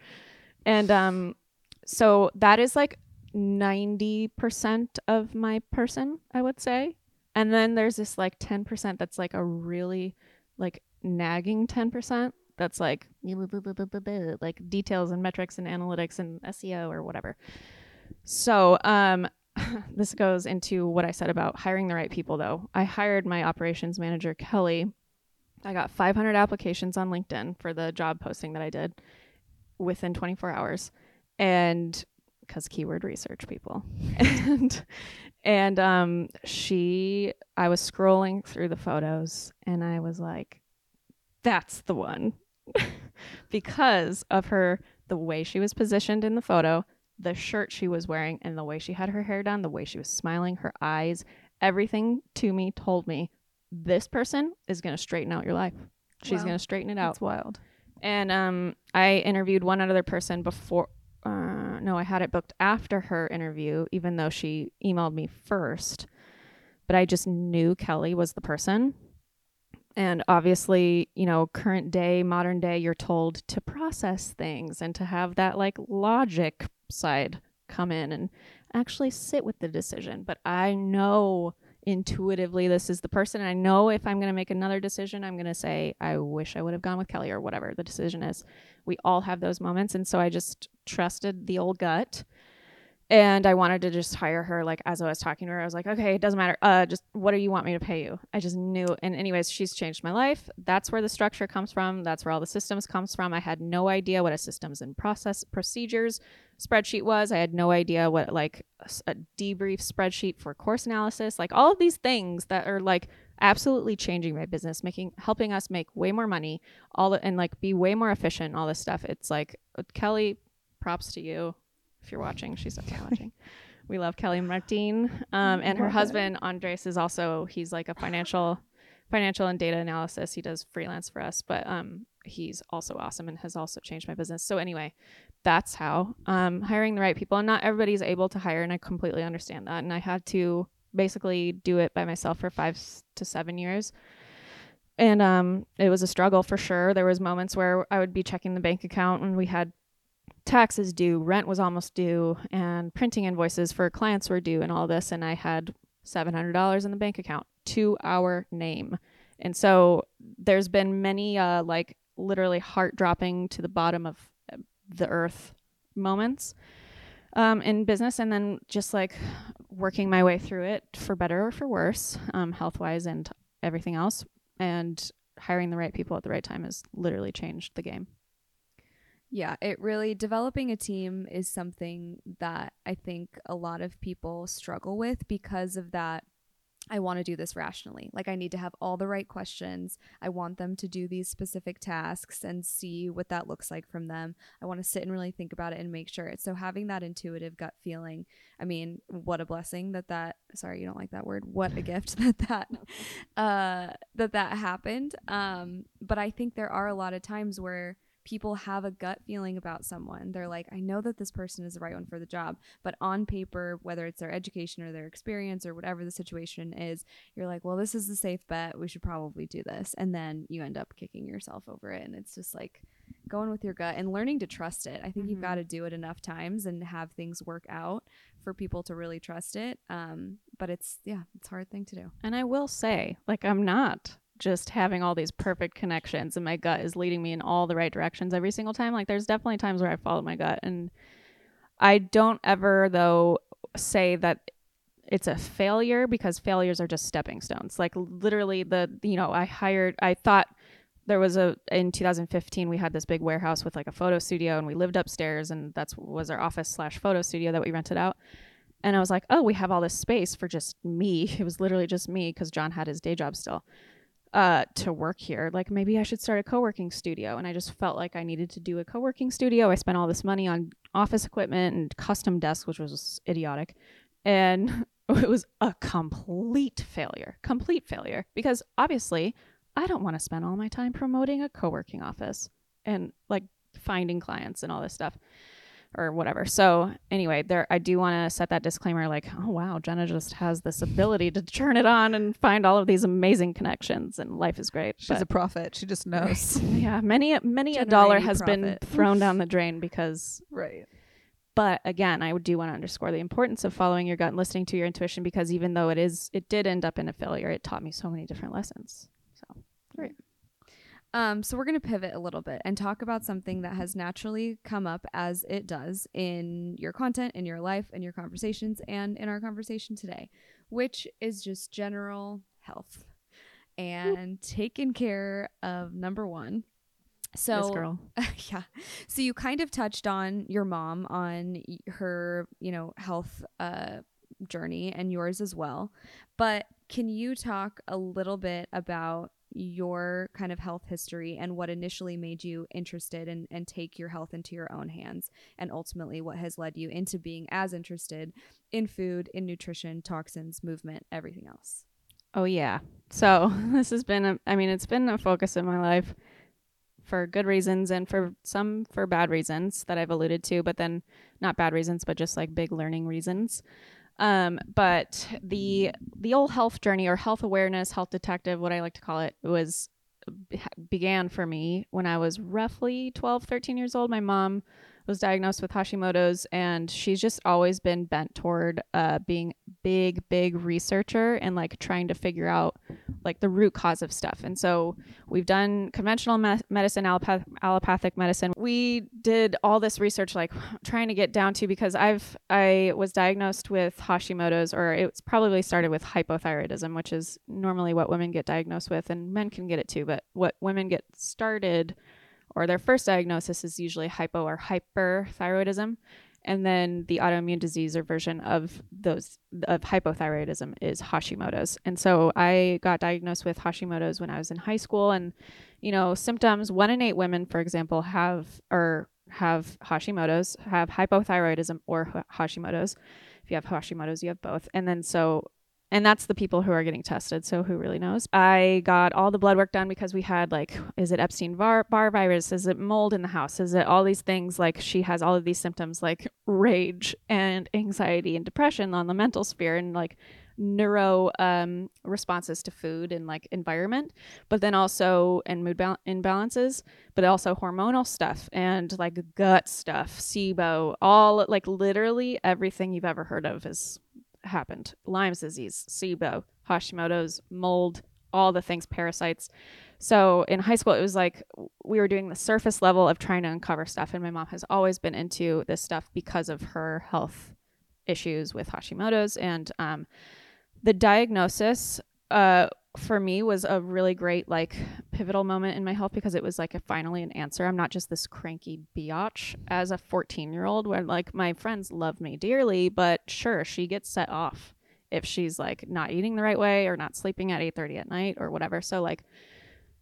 C: And um so that is like 90% of my person i would say and then there's this like 10% that's like a really like nagging 10% that's like like details and metrics and analytics and SEO or whatever. So, um this goes into what I said about hiring the right people though. I hired my operations manager Kelly. I got 500 applications on LinkedIn for the job posting that I did within 24 hours and cuz keyword research people. and and um she I was scrolling through the photos and I was like that's the one because of her the way she was positioned in the photo the shirt she was wearing and the way she had her hair done the way she was smiling her eyes everything to me told me this person is going to straighten out your life she's
B: Wow.
C: going to straighten it out
B: That's wild.
C: and um, I interviewed one other person before. Uh, no, I had it booked after her interview, even though she emailed me first. But I just knew Kelly was the person. And obviously, you know, current day, modern day, you're told to process things and to have that like logic side come in and actually sit with the decision. But I know intuitively this is the person. I know if I'm going to make another decision, I'm going to say, I wish I would have gone with Kelly or whatever the decision is. We all have those moments. And so I just trusted the old gut and I wanted to just hire her. Like as I was talking to her, I was like, okay, it doesn't matter. Uh, just what do you want me to pay you? I just knew. And anyways, she's changed my life. That's where the structure comes from. That's where all the systems comes from. I had no idea what a systems and process procedures spreadsheet was. I had no idea what like a debrief spreadsheet for course analysis. Like all of these things that are like absolutely changing my business, making helping us make way more money, all and like be way more efficient. All this stuff. It's like uh, Kelly. Props to you if you're watching. She's okay watching. We love Kelly Martin. Um, and her
B: Love
C: husband Andres is also he's like a financial financial and data analysis. He does freelance for us, but um he's also awesome and has also changed my business. So anyway, that's how um hiring the right people and not everybody's able to hire and I completely understand that. And I had to basically do it by myself for five to 7 years. And um it was a struggle for sure. There was moments where I would be checking the bank account and we had taxes due, rent was almost due, and printing invoices for clients were due, and all this. And I had $700 in the bank account to our name. And so there's been many, uh, like, literally heart dropping to the bottom of uh, the earth moments um, in business. And then just like working my way through it for better or for worse, um, health wise and everything else. And hiring the right people at the right time has literally changed the game.
A: Yeah, it really developing a team is something that I think a lot of people struggle with because of that. I want to do this rationally. Like, I need to have all the right questions. I want them to do these specific tasks and see what that looks like from them. I want to sit and really think about it and make sure. So, having that intuitive gut feeling, I mean, what a blessing that that, sorry, you don't like that word. What a gift that that, uh, that that happened. Um, but I think there are a lot of times where, people have a gut feeling about someone. They're like, I know that this person is the right one for the job, but on paper, whether it's their education or their experience or whatever the situation is, you're like, well, this is a safe bet. We should probably do this. And then you end up kicking yourself over it. And it's just like going with your gut and learning to trust it. I think you've
C: Mhm.
A: got to do it enough times and have things work out for people to really trust it. Um, but it's, yeah, it's a hard thing to do.
C: And I will say, like, I'm not just having all these perfect connections and my gut is leading me in all the right directions every single time. Like, there's definitely times where I follow my gut. And I don't ever, though, say that it's a failure because failures are just stepping stones. Like, literally, the, you know, I hired, I thought, there was a in 2015 we had this big warehouse with like a photo studio and we lived upstairs and that's was our office slash photo studio that we rented out and i was like oh we have all this space for just me it was literally just me because john had his day job still uh, to work here. Like maybe i should start a co-working studio. And i just felt like i needed to do a co-working studio. I spent all this money on office equipment and custom desks which was idiotic. And it was a complete failure complete failure. Because obviously I don't want to spend all my time promoting a co-working office and like finding clients and all this stuff or whatever. So anyway, there I do want to set that disclaimer like, oh wow, Jenna just has this ability to turn it on and find all of these amazing connections and life is great.
B: She's a prophet. She just knows.
C: yeah, many many a dollar
A: Generating
C: has been thrown down the drain because
B: right.
C: but again, I do want to underscore the importance of following your gut and listening to your intuition because even though it is it did end up in a failure, it taught me so many different lessons. So
A: Um, so we're going to pivot a little bit and talk about something that has naturally come up as it does in your content, in your life, in your conversations, and in our conversation today, which is just general health and taking care of number one. So
C: this girl.
A: yeah. So you kind of touched on your mom on her, you know, health uh journey and yours as well. But can you talk a little bit about your kind of health history and what initially made you interested and and take your health into your own hands and ultimately what has led you into being as interested in food, in nutrition, toxins, movement, everything else?
C: Oh yeah. So this has been a I mean it's been a focus in my life for good reasons and for some for bad reasons that I've alluded to, but then not bad reasons, but just like big learning reasons. Um, but the the old health journey or health awareness, health detective, what I like to call it, was began for me when I was roughly 12, 13 years old. My mom was diagnosed with Hashimoto's and she's just always been bent toward uh, being big, big researcher and like trying to figure out like the root cause of stuff. And so we've done conventional me- medicine, allopath- allopathic medicine. We did all this research, like trying to get down to because I've I was diagnosed with Hashimoto's, or it's probably started with hypothyroidism, which is normally what women get diagnosed with, and men can get it too. But what women get started, or their first diagnosis, is usually hypo or hyperthyroidism and then the autoimmune disease or version of those of hypothyroidism is Hashimoto's. And so I got diagnosed with Hashimoto's when I was in high school and you know, symptoms 1 in 8 women for example have or have Hashimoto's, have hypothyroidism or Hashimoto's. If you have Hashimoto's, you have both. And then so and that's the people who are getting tested. So who really knows? I got all the blood work done because we had like, is it Epstein Barr, virus? Is it mold in the house? Is it all these things? Like she has all of these symptoms like rage and anxiety and depression on the mental sphere and like neuro um, responses to food and like environment, but then also and mood bal- imbalances, but also hormonal stuff and like gut stuff, SIBO, all like literally everything you've ever heard of is happened Lyme's disease, SIBO, Hashimoto's, mold, all the things, parasites. So in high school, it was like we were doing the surface level of trying to uncover stuff. And my mom has always been into this stuff because of her health issues with Hashimoto's. And um, the diagnosis uh, for me was a really great like pivotal moment in my health because it was like a finally an answer. I'm not just this cranky biatch as a 14 year old where like my friends love me dearly, but sure she gets set off if she's like not eating the right way or not sleeping at 8:30 at night or whatever. So like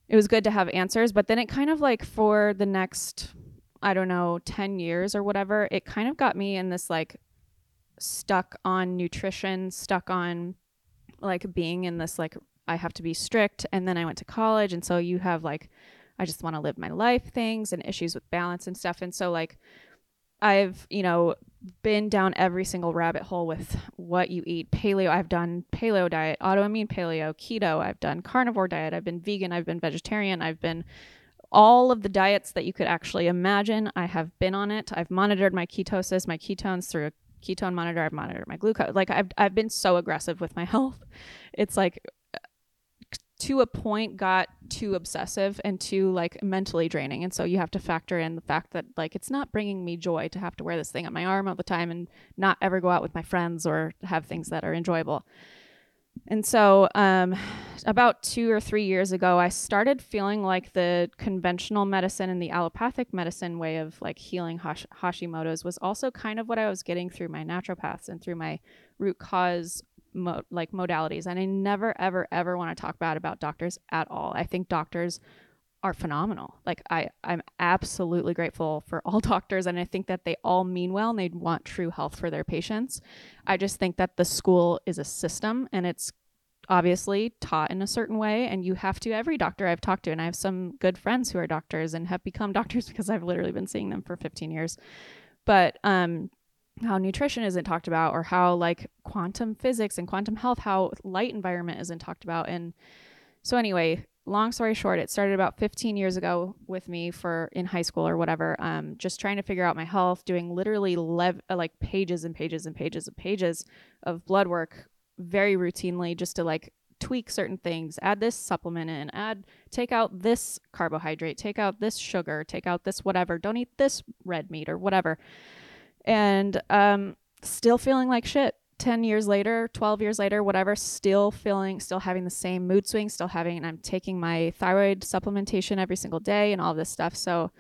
C: it was good to have answers, but then it kind of like for the next I don't know 10 years or whatever, it kind of got me in this like stuck on nutrition, stuck on like being in this like I have to be strict. And then I went to college. And so you have like, I just want to live my life things and issues with balance and stuff. And so, like, I've, you know, been down every single rabbit hole with what you eat. Paleo, I've done paleo diet, autoimmune paleo, keto, I've done carnivore diet, I've been vegan, I've been vegetarian, I've been all of the diets that you could actually imagine. I have been on it. I've monitored my ketosis, my ketones through a ketone monitor. I've monitored my glucose. Like I've I've been so aggressive with my health. It's like to a point got too obsessive and too like mentally draining. And so you have to factor in the fact that like it's not bringing me joy to have to wear this thing on my arm all the time and not ever go out with my friends or have things that are enjoyable. And so um, about two or three years ago i started feeling like the conventional medicine and the allopathic medicine way of like healing Hash- hashimoto's was also kind of what i was getting through my naturopaths and through my root cause mo- like modalities and i never ever ever want to talk bad about doctors at all. I think doctors are phenomenal. Like i i'm absolutely grateful for all doctors and i think that they all mean well and they want true health for their patients. I just think that the school is a system and it's obviously taught in a certain way and you have to every doctor i've talked to and i have some good friends who are doctors and have become doctors because i've literally been seeing them for 15 years. But um how nutrition isn't talked about or how like quantum physics and quantum health how light environment isn't talked about. And so anyway long story short it started about 15 years ago with me for in high school or whatever um, just trying to figure out my health doing literally lev- uh, like pages and pages and pages and pages of blood work very routinely just to like tweak certain things add this supplement in add take out this carbohydrate take out this sugar take out this whatever don't eat this red meat or whatever and um, still feeling like shit. 10 years later 12 years later whatever still feeling still having the same mood swings still having and i'm taking my thyroid supplementation every single day and all this stuff. So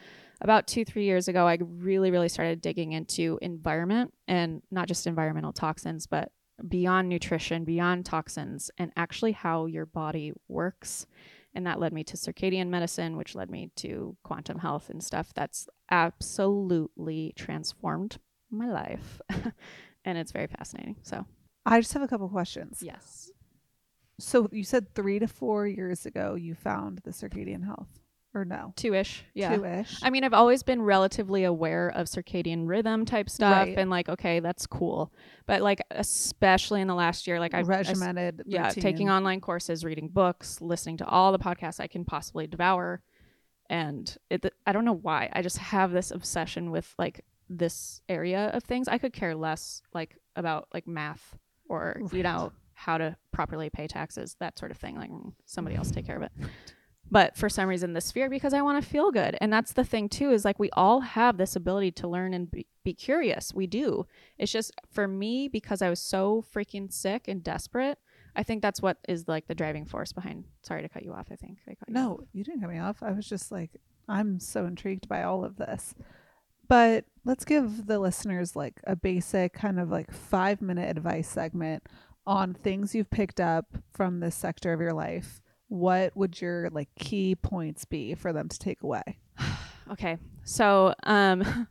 C: about two three years ago i really really started digging into environment and not just environmental toxins but beyond nutrition beyond toxins and actually how your body works. And that led me to circadian medicine which led me to quantum health and stuff that's absolutely transformed my life. and it's very fascinating. So,
B: I just have a couple questions.
C: yes.
B: So you said three to four years ago you found the circadian health, or no?
C: Two ish. Yeah.
B: Two ish.
C: I mean, I've always been relatively aware of circadian rhythm type stuff
B: Right.
C: and like, okay, that's cool. But like, especially in the last year, like I've I
B: regimented.
C: yeah,
B: routine.
C: taking online courses, reading books, listening to all the podcasts I can possibly devour. And it, I don't know why. I just have this obsession with like this area of things. I could care less like about like math or, you
B: Right.
C: know, how to properly pay taxes, that sort of thing. Like mm, somebody else take care of it. But for some reason, this fear because I want to feel good, and that's the thing too. Is like we all have this ability to learn and be, be curious. We do. It's just for me because I was so freaking sick and desperate. I think that's what is like the driving force behind. Sorry to cut you off. I think I cut you off.
B: No, you didn't cut me off. I was just like, I'm so intrigued by all of this. But let's give the listeners like a basic kind of like five minute advice segment on things you've picked up from this sector of your life. What would your like key points be for them to take away?
C: Okay. So, um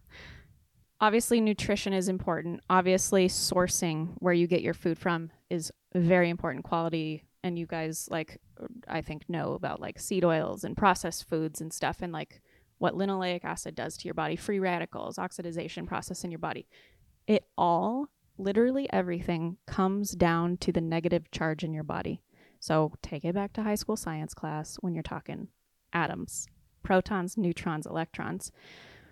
C: obviously nutrition is important. Obviously sourcing where you get your food from is very important quality and you guys like I think know about like seed oils and processed foods and stuff and like what linoleic acid does to your body, free radicals, oxidation process in your body. It all literally everything comes down to the negative charge in your body. So take it back to high school science class when you're talking atoms, protons, neutrons, electrons.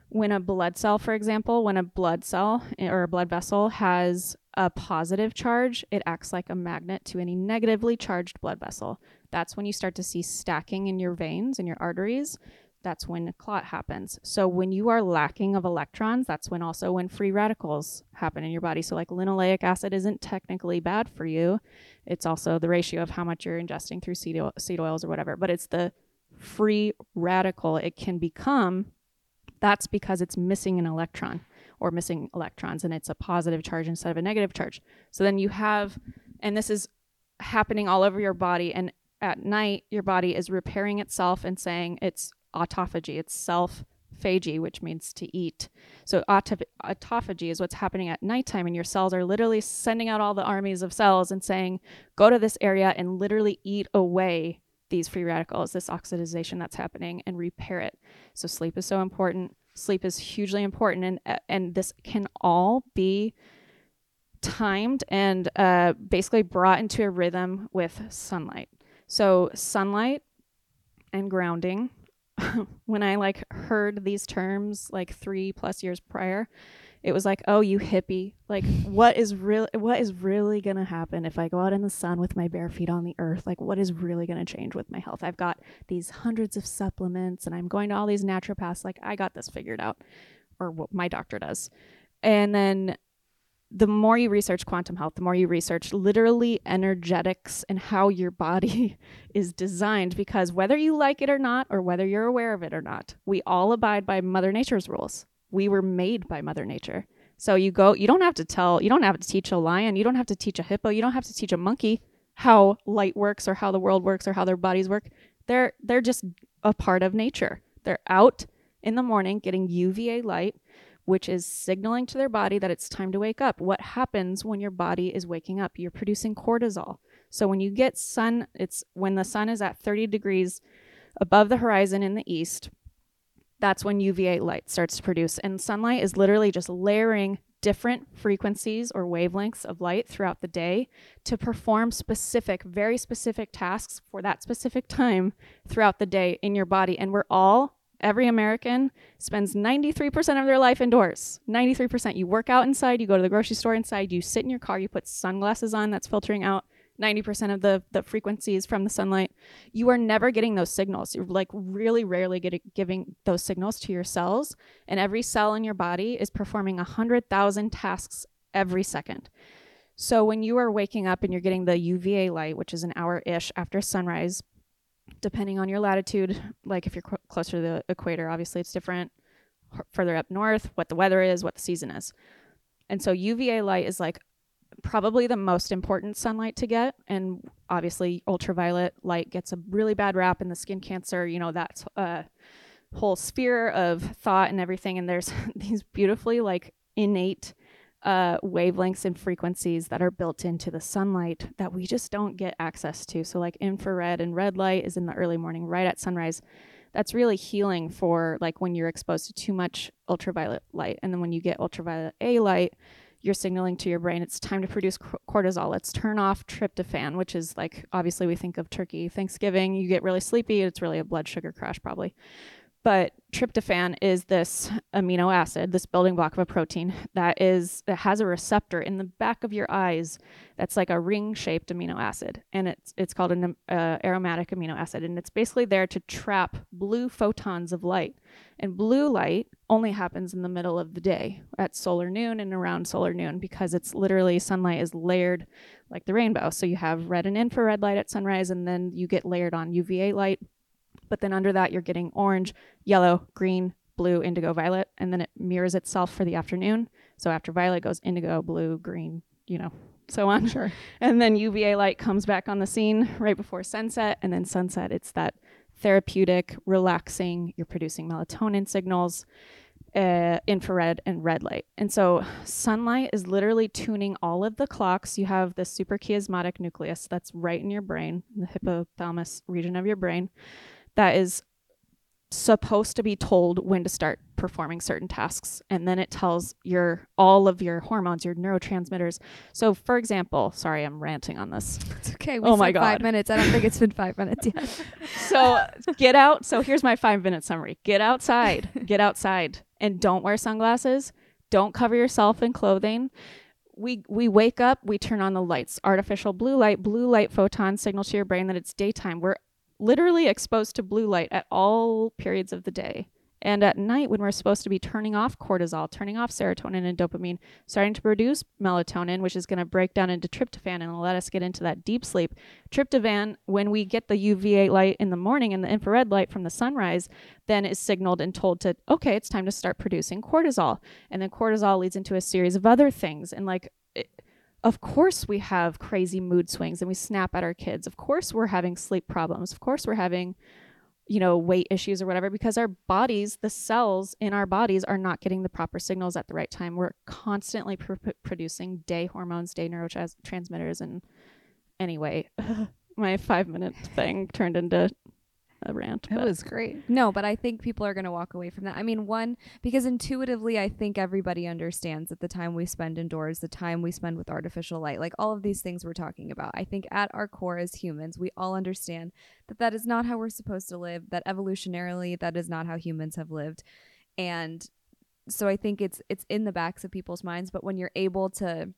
C: When a blood cell, for example, when a blood cell eh, or a blood vessel has a positive charge, it acts like a magnet to any negatively charged blood vessel. That's when you start to see stacking in your veins and your arteries. That's when a clot happens. So when you are lacking of electrons, that's when also when free radicals happen in your body. So like linoleic acid isn't technically bad for you. It's also the ratio of how much you're ingesting through seed, seed oils or whatever. But it's the free radical it can become that's because it's missing an electron or missing electrons and it's a positive charge instead of a negative charge. So then you have, and this is happening all over your body. And at night, your body is repairing itself and saying it's autophagy, it's self phagy, which means to eat. So autoph- autophagy is what's happening at nighttime, and your cells are literally sending out all the armies of cells and saying, go to this area and literally eat away these free radicals, this oxidation that's happening, and repair it. So sleep is so important. Sleep is hugely important, and uh, and this can all be timed and uh, basically brought into a rhythm with sunlight. So sunlight and grounding. when I like heard these terms like three plus years prior, it was like, oh, you hippie. Like, what is real? What is really gonna happen if I go out in the sun with my bare feet on the earth? Like, what is really gonna change with my health? I've got these hundreds of supplements, and I'm going to all these naturopaths. Like, I got this figured out, or what my doctor does. And then the more you research quantum health, the more you research literally energetics and how your body is designed. Because whether you like it or not, or whether you're aware of it or not, we all abide by Mother Nature's rules. We were made by mother nature. So you go you don't have to tell you don't have to teach a lion you don't have to teach a hippo you don't have to teach a monkey how light works or how the world works or how their bodies work. They're they're just a part of nature. They're out in the morning getting uva light which is signaling to their body that it's time to wake up what happens when your body is waking up you're producing cortisol so when you get sun it's when the sun is at 30 degrees above the horizon in the east that's when UVA light starts to produce. And sunlight is literally just layering different frequencies or wavelengths of light throughout the day to perform specific, very specific tasks for that specific time throughout the day in your body. And we're all, every American spends 93% of their life indoors. 93%. You work out inside, you go to the grocery store inside, you sit in your car, you put sunglasses on that's filtering out 90% of the, the frequencies from the sunlight, you are never getting those signals. You're like really rarely getting giving those signals to your cells. And every cell in your body is performing 100,000 tasks every second. So when you are waking up and you're getting the UVA light, which is an hour ish after sunrise, depending on your latitude, like if you're cl- closer to the equator, obviously it's different. Further up north, what the weather is, what the season is. And so UVA light is like probably the most important sunlight to get and obviously ultraviolet light gets a really bad rap in the skin cancer you know that's a whole sphere of thought and everything and there's these beautifully like innate uh, wavelengths and frequencies that are built into the sunlight that we just don't get access to so like infrared and red light is in the early morning right at sunrise that's really healing for like when you're exposed to too much ultraviolet light and then when you get ultraviolet a light you're signaling to your brain it's time to produce cortisol. Let's turn off tryptophan, which is like obviously we think of turkey Thanksgiving. You get really sleepy. It's really a blood sugar crash, probably. But tryptophan is this amino acid, this building block of a protein that is that has a receptor in the back of your eyes that's like a ring-shaped amino acid, and it's it's called an uh, aromatic amino acid, and it's basically there to trap blue photons of light. And blue light only happens in the middle of the day at solar noon and around solar noon because it's literally sunlight is layered like the rainbow. So you have red and infrared light at sunrise, and then you get layered on UVA light but then under that, you're getting orange, yellow, green, blue, indigo, violet, and then it mirrors itself for the afternoon. So after violet goes indigo, blue, green, you know, so on.
B: Sure.
C: And then UVA light comes back on the scene right before sunset. And then sunset, it's that therapeutic, relaxing, you're producing melatonin signals, uh, infrared, and red light. And so sunlight is literally tuning all of the clocks. You have the suprachiasmatic nucleus that's right in your brain, the hypothalamus region of your brain that is supposed to be told when to start performing certain tasks. And then it tells your all of your hormones your neurotransmitters. So for example sorry i'm ranting on this.
A: It's okay.
C: Oh my
A: god five minutes. I don't think it's been five minutes yet.
C: so get out. So here's my five minute summary. Get outside. Get outside. And don't wear sunglasses. Don't cover yourself in clothing. We we wake up. We turn on the lights. Artificial blue light blue light photons signal to your brain that it's daytime. We're literally exposed to blue light at all periods of the day. And at night when we're supposed to be turning off cortisol turning off serotonin and dopamine starting to produce melatonin which is going to break down into tryptophan and let us get into that deep sleep. Tryptophan when we get the uva light in the morning and the infrared light from the sunrise then is signaled and told to okay it's time to start producing cortisol. And then cortisol leads into a series of other things. And like of course we have crazy mood swings and we snap at our kids. Of course we're having sleep problems. Of course we're having you know weight issues or whatever because our bodies the cells in our bodies are not getting the proper signals at the right time. We're constantly pr- pr- producing day hormones day neurotransmitters and anyway my five minute thing turned into a rant
B: It
C: but-
B: was great.
A: No, but I think people are going to walk away from that. I mean, one, because intuitively, I think everybody understands that the time we spend indoors, the time we spend with artificial light, like all of these things we're talking about, I think at our core as humans, we all understand that that is not how we're supposed to live, that evolutionarily, that is not how humans have lived. And so I think it's it's in the backs of people's minds, but when you're able to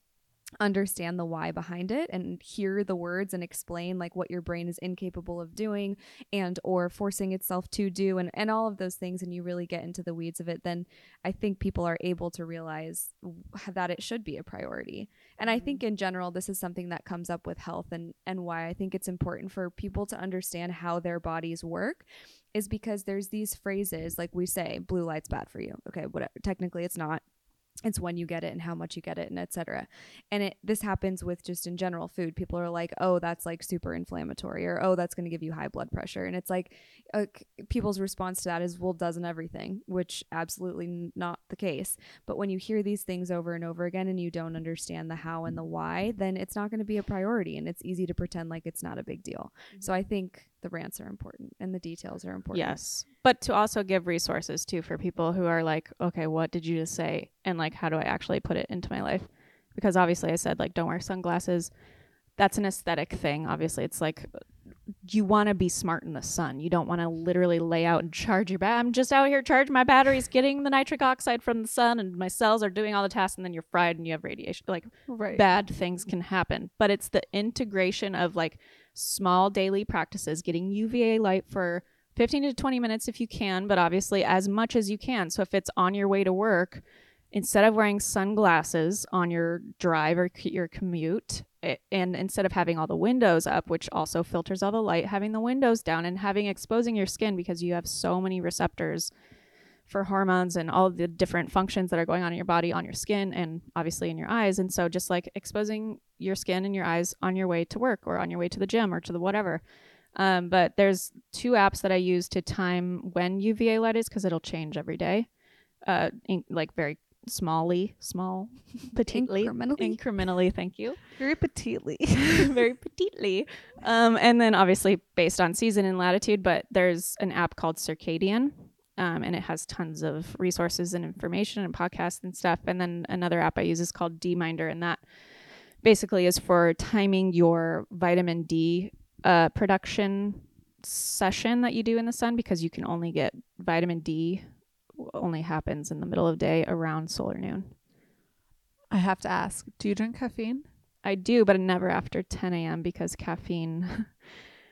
A: understand the why behind it and hear the words and explain like what your brain is incapable of doing and or forcing itself to do and, and all of those things and you really get into the weeds of it then i think people are able to realize that it should be a priority. And i think mm-hmm. in general this is something that comes up with health and and why i think it's important for people to understand how their bodies work is because there's these phrases like we say blue light's bad for you. Okay whatever technically it's not it's when you get it and how much you get it and etc and it this happens with just in general food. People are like oh that's like super inflammatory or oh that's going to give you high blood pressure. And it's like uh, people's response to that is well doesn't everything which absolutely not the case. But when you hear these things over and over again and you don't understand the how and the why then it's not going to be a priority and it's easy to pretend like it's not a big deal. So i think the rants are important and the details are important
C: Yes. But to also give resources too for people who are like, okay, what did you just say? And like, how do I actually put it into my life? Because obviously I said, like, don't wear sunglasses. That's an aesthetic thing. Obviously, it's like you want to be smart in the sun. You don't want to literally lay out and charge your bat. I'm just out here charging my batteries, getting the nitric oxide from the sun, and my cells are doing all the tasks, and then you're fried and you have radiation. Like,
B: Right.
C: bad things can happen. But it's the integration of like small daily practices, getting UVA light for 15 to 20 minutes if you can, but obviously as much as you can. So if it's on your way to work, instead of wearing sunglasses on your drive or your commute, and instead of having all the windows up, which also filters all the light, having the windows down and having exposing your skin because you have so many receptors for hormones and all the different functions that are going on in your body, on your skin, and obviously in your eyes. And so, just like exposing your skin and your eyes on your way to work or on your way to the gym or to the whatever. Um, but there's two apps that I use to time when UVA light is because it'll change every day, uh, in, like very smallly, small, petitely,
A: Incrementally.
C: incrementally. Thank you
B: Very petitely.
C: very petitely. Um, and then obviously based on season and latitude, but there's an app called Circadian. Um, and it has tons of resources and information and podcasts and stuff. And then another app I use is called DMinder, and that basically is for timing your vitamin D uh, production session that you do in the sun because you can only get vitamin D only happens in the middle of day around solar noon.
B: I have to ask, do you drink caffeine?
C: I do, but never after 10 a.m. because caffeine.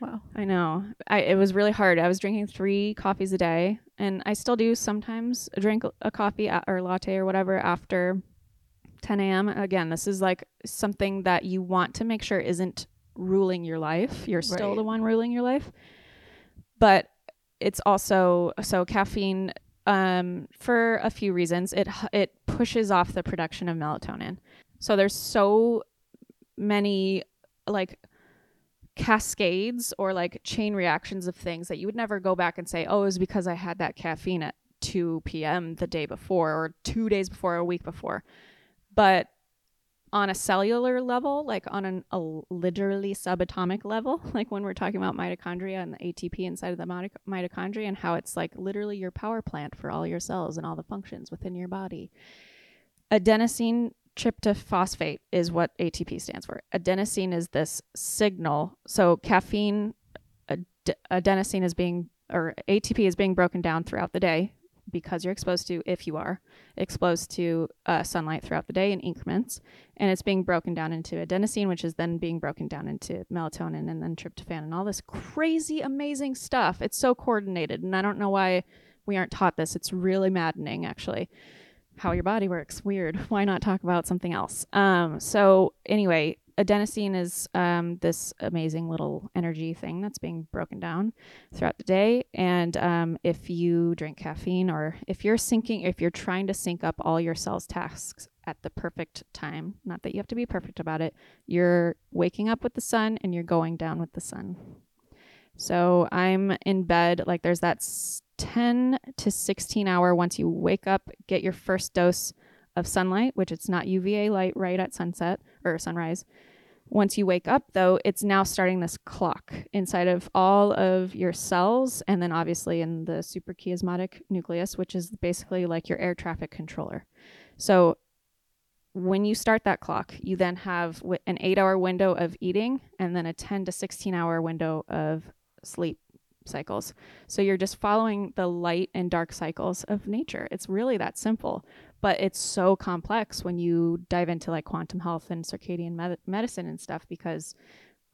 B: Wow.
C: I know. I it was really hard. I was drinking three coffees a day, and I still do sometimes drink a coffee a- or latte or whatever after 10 a.m. Again, this is like something that you want to make sure isn't ruling your life. You're still
B: Right.
C: the one ruling your life, but it's also so caffeine um, for a few reasons. It it pushes off the production of melatonin. So there's so many like cascades or like chain reactions of things that you would never go back and say, oh, it was because I had that caffeine at 2 p.m. the day before or two days before, or a week before. But on a cellular level, like on an, a literally subatomic level, like when we're talking about mitochondria and the ATP inside of the mito- mitochondria and how it's like literally your power plant for all your cells and all the functions within your body. Adenosine tryptophosphate is what ATP stands for. Adenosine is this signal. So caffeine, ad- adenosine is being, or ATP is being broken down throughout the day because you're exposed to, if you are exposed to uh, sunlight throughout the day in increments, and it's being broken down into adenosine, which is then being broken down into melatonin and then tryptophan and all this crazy, amazing stuff. It's so coordinated, and I don't know why we aren't taught this. It's really maddening, actually how your body works. Weird. Why not talk about something else? Um, so anyway, adenosine is um, this amazing little energy thing that's being broken down throughout the day. And um, if you drink caffeine or if you're syncing, if you're trying to sync up all your cells' tasks at the perfect time, not that you have to be perfect about it, you're waking up with the sun and you're going down with the sun. So I'm in bed, like there's that 10 to 16 hour once you wake up, get your first dose of sunlight, which it's not UVA light right at sunset or sunrise. Once you wake up, though, it's now starting this clock inside of all of your cells, and then obviously in the suprachiasmatic nucleus, which is basically like your air traffic controller. So when you start that clock, you then have an eight hour window of eating and then a 10 to 16 hour window of sleep cycles. So you're just following the light and dark cycles of nature. It's really that simple, but it's so complex when you dive into like quantum health and circadian med- medicine and stuff because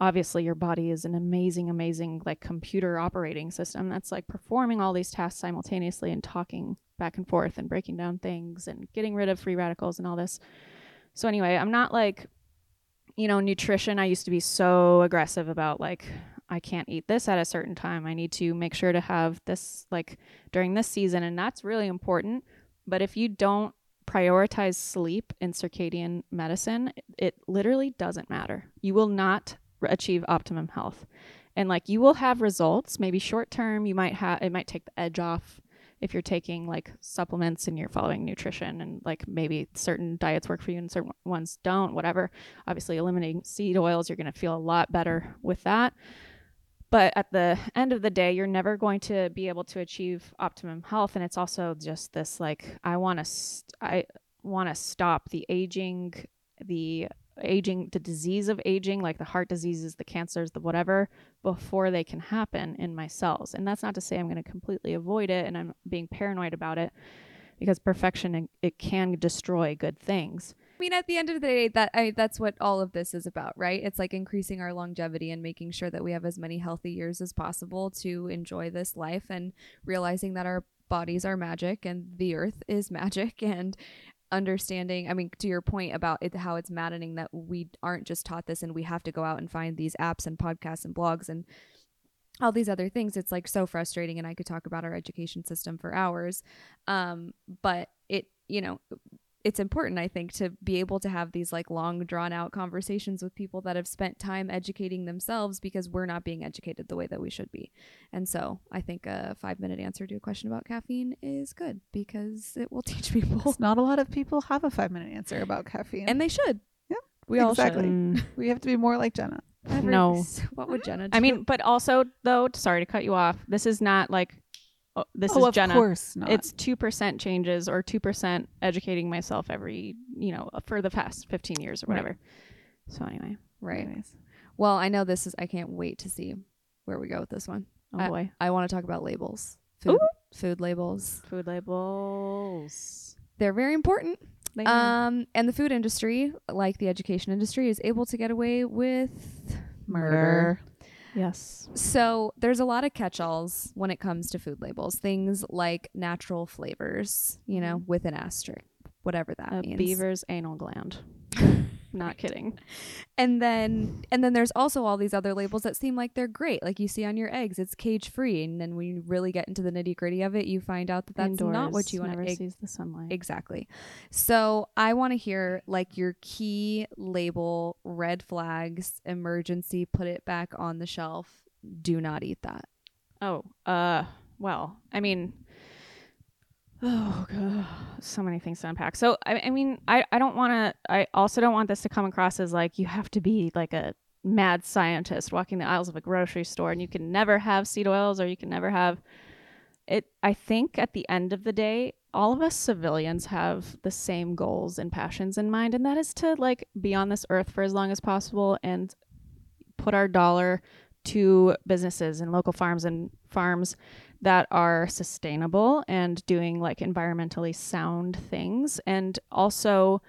C: obviously your body is an amazing amazing like computer operating system that's like performing all these tasks simultaneously and talking back and forth and breaking down things and getting rid of free radicals and all this. So anyway, I'm not like you know, nutrition I used to be so aggressive about like I can't eat this at a certain time. I need to make sure to have this like during this season and that's really important. But if you don't prioritize sleep in circadian medicine, it literally doesn't matter. You will not achieve optimum health. And like you will have results, maybe short term, you might have it might take the edge off if you're taking like supplements and you're following nutrition and like maybe certain diets work for you and certain ones don't, whatever. Obviously eliminating seed oils, you're going to feel a lot better with that. But at the end of the day, you're never going to be able to achieve optimum health. And it's also just this like, I want to, st- I want to stop the aging, the aging, the disease of aging, like the heart diseases, the cancers, the whatever, before they can happen in my cells. And that's not to say I'm going to completely avoid it and I'm being paranoid about it because perfection, it- can destroy good things.
A: I mean, at the end of the day, that I, that's what all of this is about, right? It's like increasing our longevity and making sure that we have as many healthy years as possible to enjoy this life and realizing that our bodies are magic and the earth is magic and understanding i mean to your point about it how it's maddening that we aren't just taught this and we have to go out and find these apps and podcasts and blogs and all these other things it's like so frustrating and i could talk about our education system for hours um but it you know it's important i think to be able to have these like long drawn out conversations with people that have spent time educating themselves because we're not being educated the way that we should be and so i think a five minute answer to a question about caffeine is good because it will teach people
B: Because not a lot of people have a five minute answer about caffeine.
A: and they should
B: Yeah,
A: we all should
C: Mm.
B: we have to be more like Jenna.
A: Every-
C: No.
A: what would jenna do
C: I mean, but also though, sorry to cut you off. This is not like oh, this
B: oh,
C: is
B: of
C: Jenna.
B: course not.
C: It's two percent changes or two percent educating myself every you know for the past fifteen years or
A: Right.
C: whatever. So anyway,
A: right
B: Anyways.
A: well i know this is i can't wait to see where we go with this one
C: Oh boy.
A: I want to talk about labels. Food,
C: Ooh.
A: food labels.
C: Food labels.
A: They're very important.
C: They.
A: Um, and the food industry, like the education industry, is able to get away with
B: Murder.
C: Yes.
A: So there's a lot of catch-alls when it comes to food labels. Things like natural flavors, you know, mm-hmm. with an asterisk, whatever that
C: A
A: means.
C: beaver's anal gland. Not kidding.
A: And then and then there's also all these other labels that seem like they're great. Like you see on your eggs, it's cage free. And then when you really get into the nitty gritty of it, you find out that that's not what you want
C: never
A: to
C: sees the sunlight.
A: Exactly. So I want to hear like your key label, red flags, emergency, put it back on the shelf. Do not eat that.
C: Oh, uh, well, I mean, oh god, so many things to unpack. So, I, I mean, I, I don't want to. I also don't want this to come across as like you have to be like a mad scientist walking the aisles of a grocery store and you can never have seed oils or you can never have it. I think at the end of the day, all of us civilians have the same goals and passions in mind, and that is to like be on this earth for as long as possible and put our dollar to businesses and local farms and farms that are sustainable and doing like environmentally sound things and also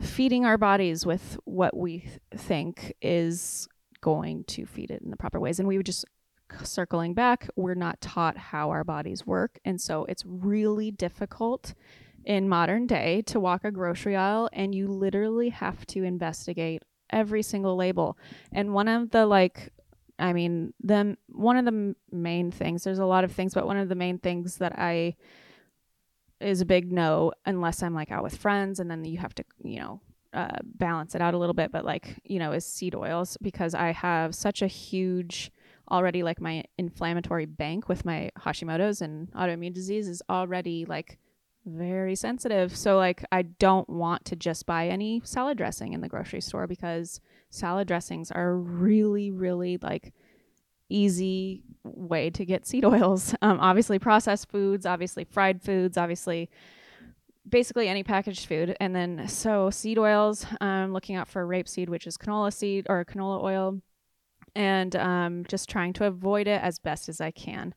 C: feeding our bodies with what we think is going to feed it in the proper ways. And we would just circling back we're not taught how our bodies work. And so it's really difficult in modern day to walk a grocery aisle and you literally have to investigate every single label. And one of the like I mean, the one of the main things. There's a lot of things, but one of the main things that I is a big no unless I'm like out with friends, and then you have to, you know, uh, balance it out a little bit. But like, you know, is seed oils because I have such a huge already like my inflammatory bank with my Hashimoto's and autoimmune disease is already like very sensitive. So like I don't want to just buy any salad dressing in the grocery store because salad dressings are a really really like easy way to get seed oils. Um, obviously processed foods, obviously fried foods, obviously basically any packaged food. And then so seed oils, I'm looking out for rapeseed, which is canola seed or canola oil, and um, just trying to avoid it as best as I can.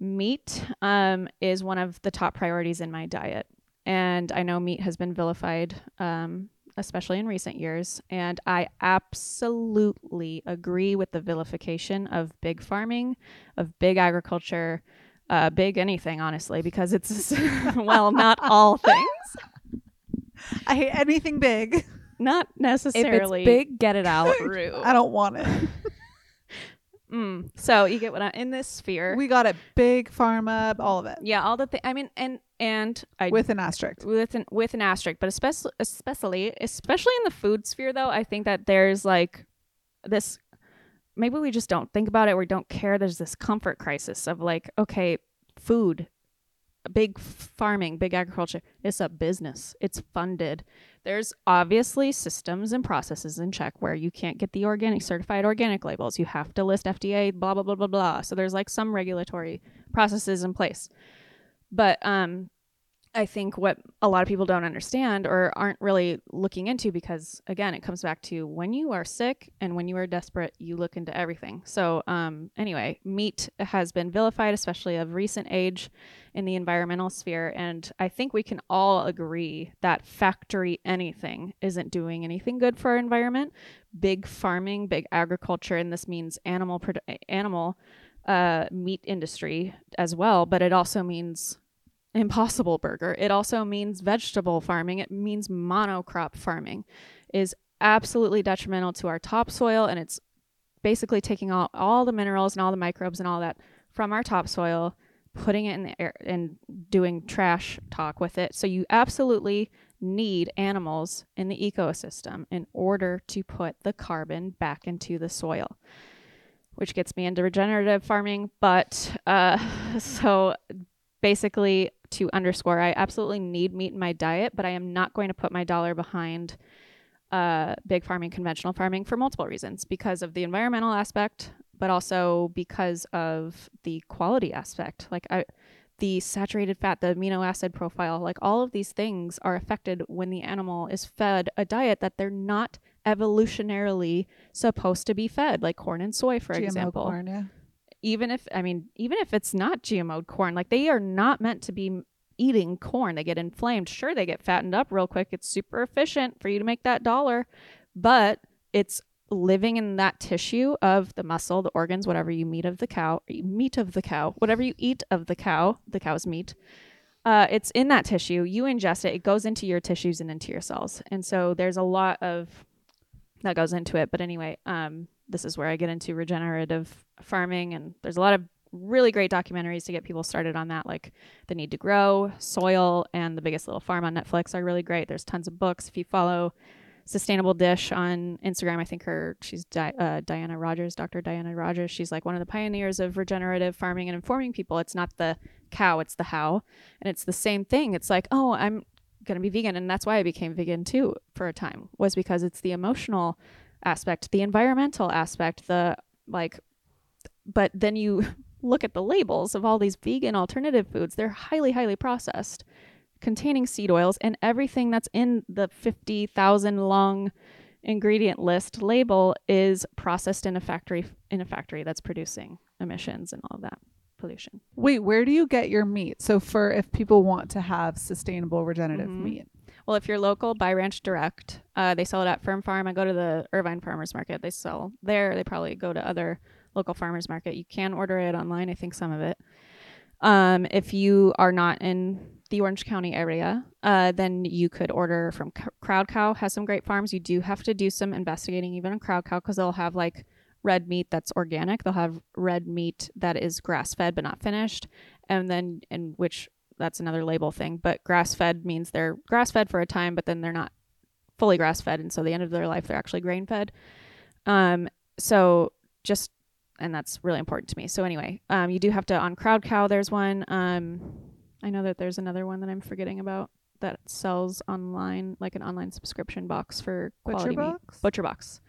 C: Meat um, is one of the top priorities in my diet. And I know meat has been vilified, um, especially in recent years. And I absolutely agree with the vilification of big farming, of big agriculture, uh, big anything, honestly, because it's, well, not all things,
B: I hate anything big.
C: not necessarily.
A: If it's big, get it out.
B: I don't want it.
C: Mm. So you get what I in this sphere.
B: We got it big, pharma, all of it.
C: yeah, all the thing. I mean, and and I
B: With an asterisk.
C: with an with an asterisk, but especially especially especially in the food sphere, though, I think that there's like this. Maybe we just don't think about it. We don't care. There's this comfort crisis of like, okay, food, big farming, big agriculture. It's a business. It's funded. There's obviously systems and processes in check where you can't get the organic certified organic labels. You have to list FDA, blah blah blah blah blah. So there's like some regulatory processes in place. But um I think what a lot of people don't understand or aren't really looking into because again it comes back to when you are sick and when you are desperate you look into everything. So um anyway, meat has been vilified especially of recent age in the environmental sphere and I think we can all agree that factory anything isn't doing anything good for our environment. Big farming, big agriculture and this means animal produ- animal uh, meat industry as well, but it also means impossible burger. It also means vegetable farming. It means monocrop farming is absolutely detrimental to our topsoil and it's basically taking all, all the minerals and all the microbes and all that from our topsoil, putting it in the air and doing trash talk with it. So you absolutely need animals in the ecosystem in order to put the carbon back into the soil which gets me into regenerative farming. But uh, so basically, to underscore, I absolutely need meat in my diet, but I am not going to put my dollar behind uh, big farming, conventional farming for multiple reasons because of the environmental aspect, but also because of the quality aspect. Like, I, the saturated fat, the amino acid profile, like all of these things are affected when the animal is fed a diet that they're not evolutionarily supposed to be fed, like corn and soy, for
B: GMO
C: example.
B: corn, yeah.
C: Even if I mean, even if it's not GMO corn, like they are not meant to be eating corn. They get inflamed. Sure, they get fattened up real quick. It's super efficient for you to make that dollar, but it's living in that tissue of the muscle, the organs, whatever you meat of the cow, meat of the cow, whatever you eat of the cow, the cow's meat. Uh, it's in that tissue. You ingest it. It goes into your tissues and into your cells. And so there's a lot of that goes into it. But anyway, um, this is where I get into regenerative farming, and there's a lot of really great documentaries to get people started on that, like The Need to Grow, Soil, and The Biggest Little Farm on Netflix are really great. There's tons of books. If you follow Sustainable Dish on Instagram, I think her she's Di- uh, Diana Rogers, Dr. Diana Rogers. She's like one of the pioneers of regenerative farming and informing people. It's not the cow, it's the how, and it's the same thing. It's like, oh, I'm gonna be vegan, and that's why I became vegan too for a time was because it's the emotional aspect, the environmental aspect, the like. But then you look at the labels of all these vegan alternative foods, they're highly, highly processed, containing seed oils, and everything that's in the 50,000 long ingredient list label is processed in a factory in a factory that's producing emissions and all of that pollution.
B: Wait, where do you get your meat? So for if people want to have sustainable regenerative
C: Mhm.
B: meat.
C: Well, if you're local, buy Ranch Direct. Uh, they sell it at Firm Farm. I go to the Irvine Farmers Market. They sell there. They probably go to other local farmers market. You can order it online. I think some of it. Um, if you are not in the Orange County area, uh, then you could order from C- Crowd Cow. Has some great farms. You do have to do some investigating even on Crowd Cow because they'll have like red meat that's organic. They'll have red meat that is grass fed but not finished, and then in which that's another label thing. But grass fed means they're grass fed for a time, but then they're not fully grass fed, and so the end of their life they're actually grain fed. Um, so just and that's really important to me. So anyway, um, you do have to on Crowd Cow. There's one. Um, I know that there's another one that I'm forgetting about that sells online, like an online subscription box for quality
B: Butcher
C: meat.
B: box?
C: Butcher box.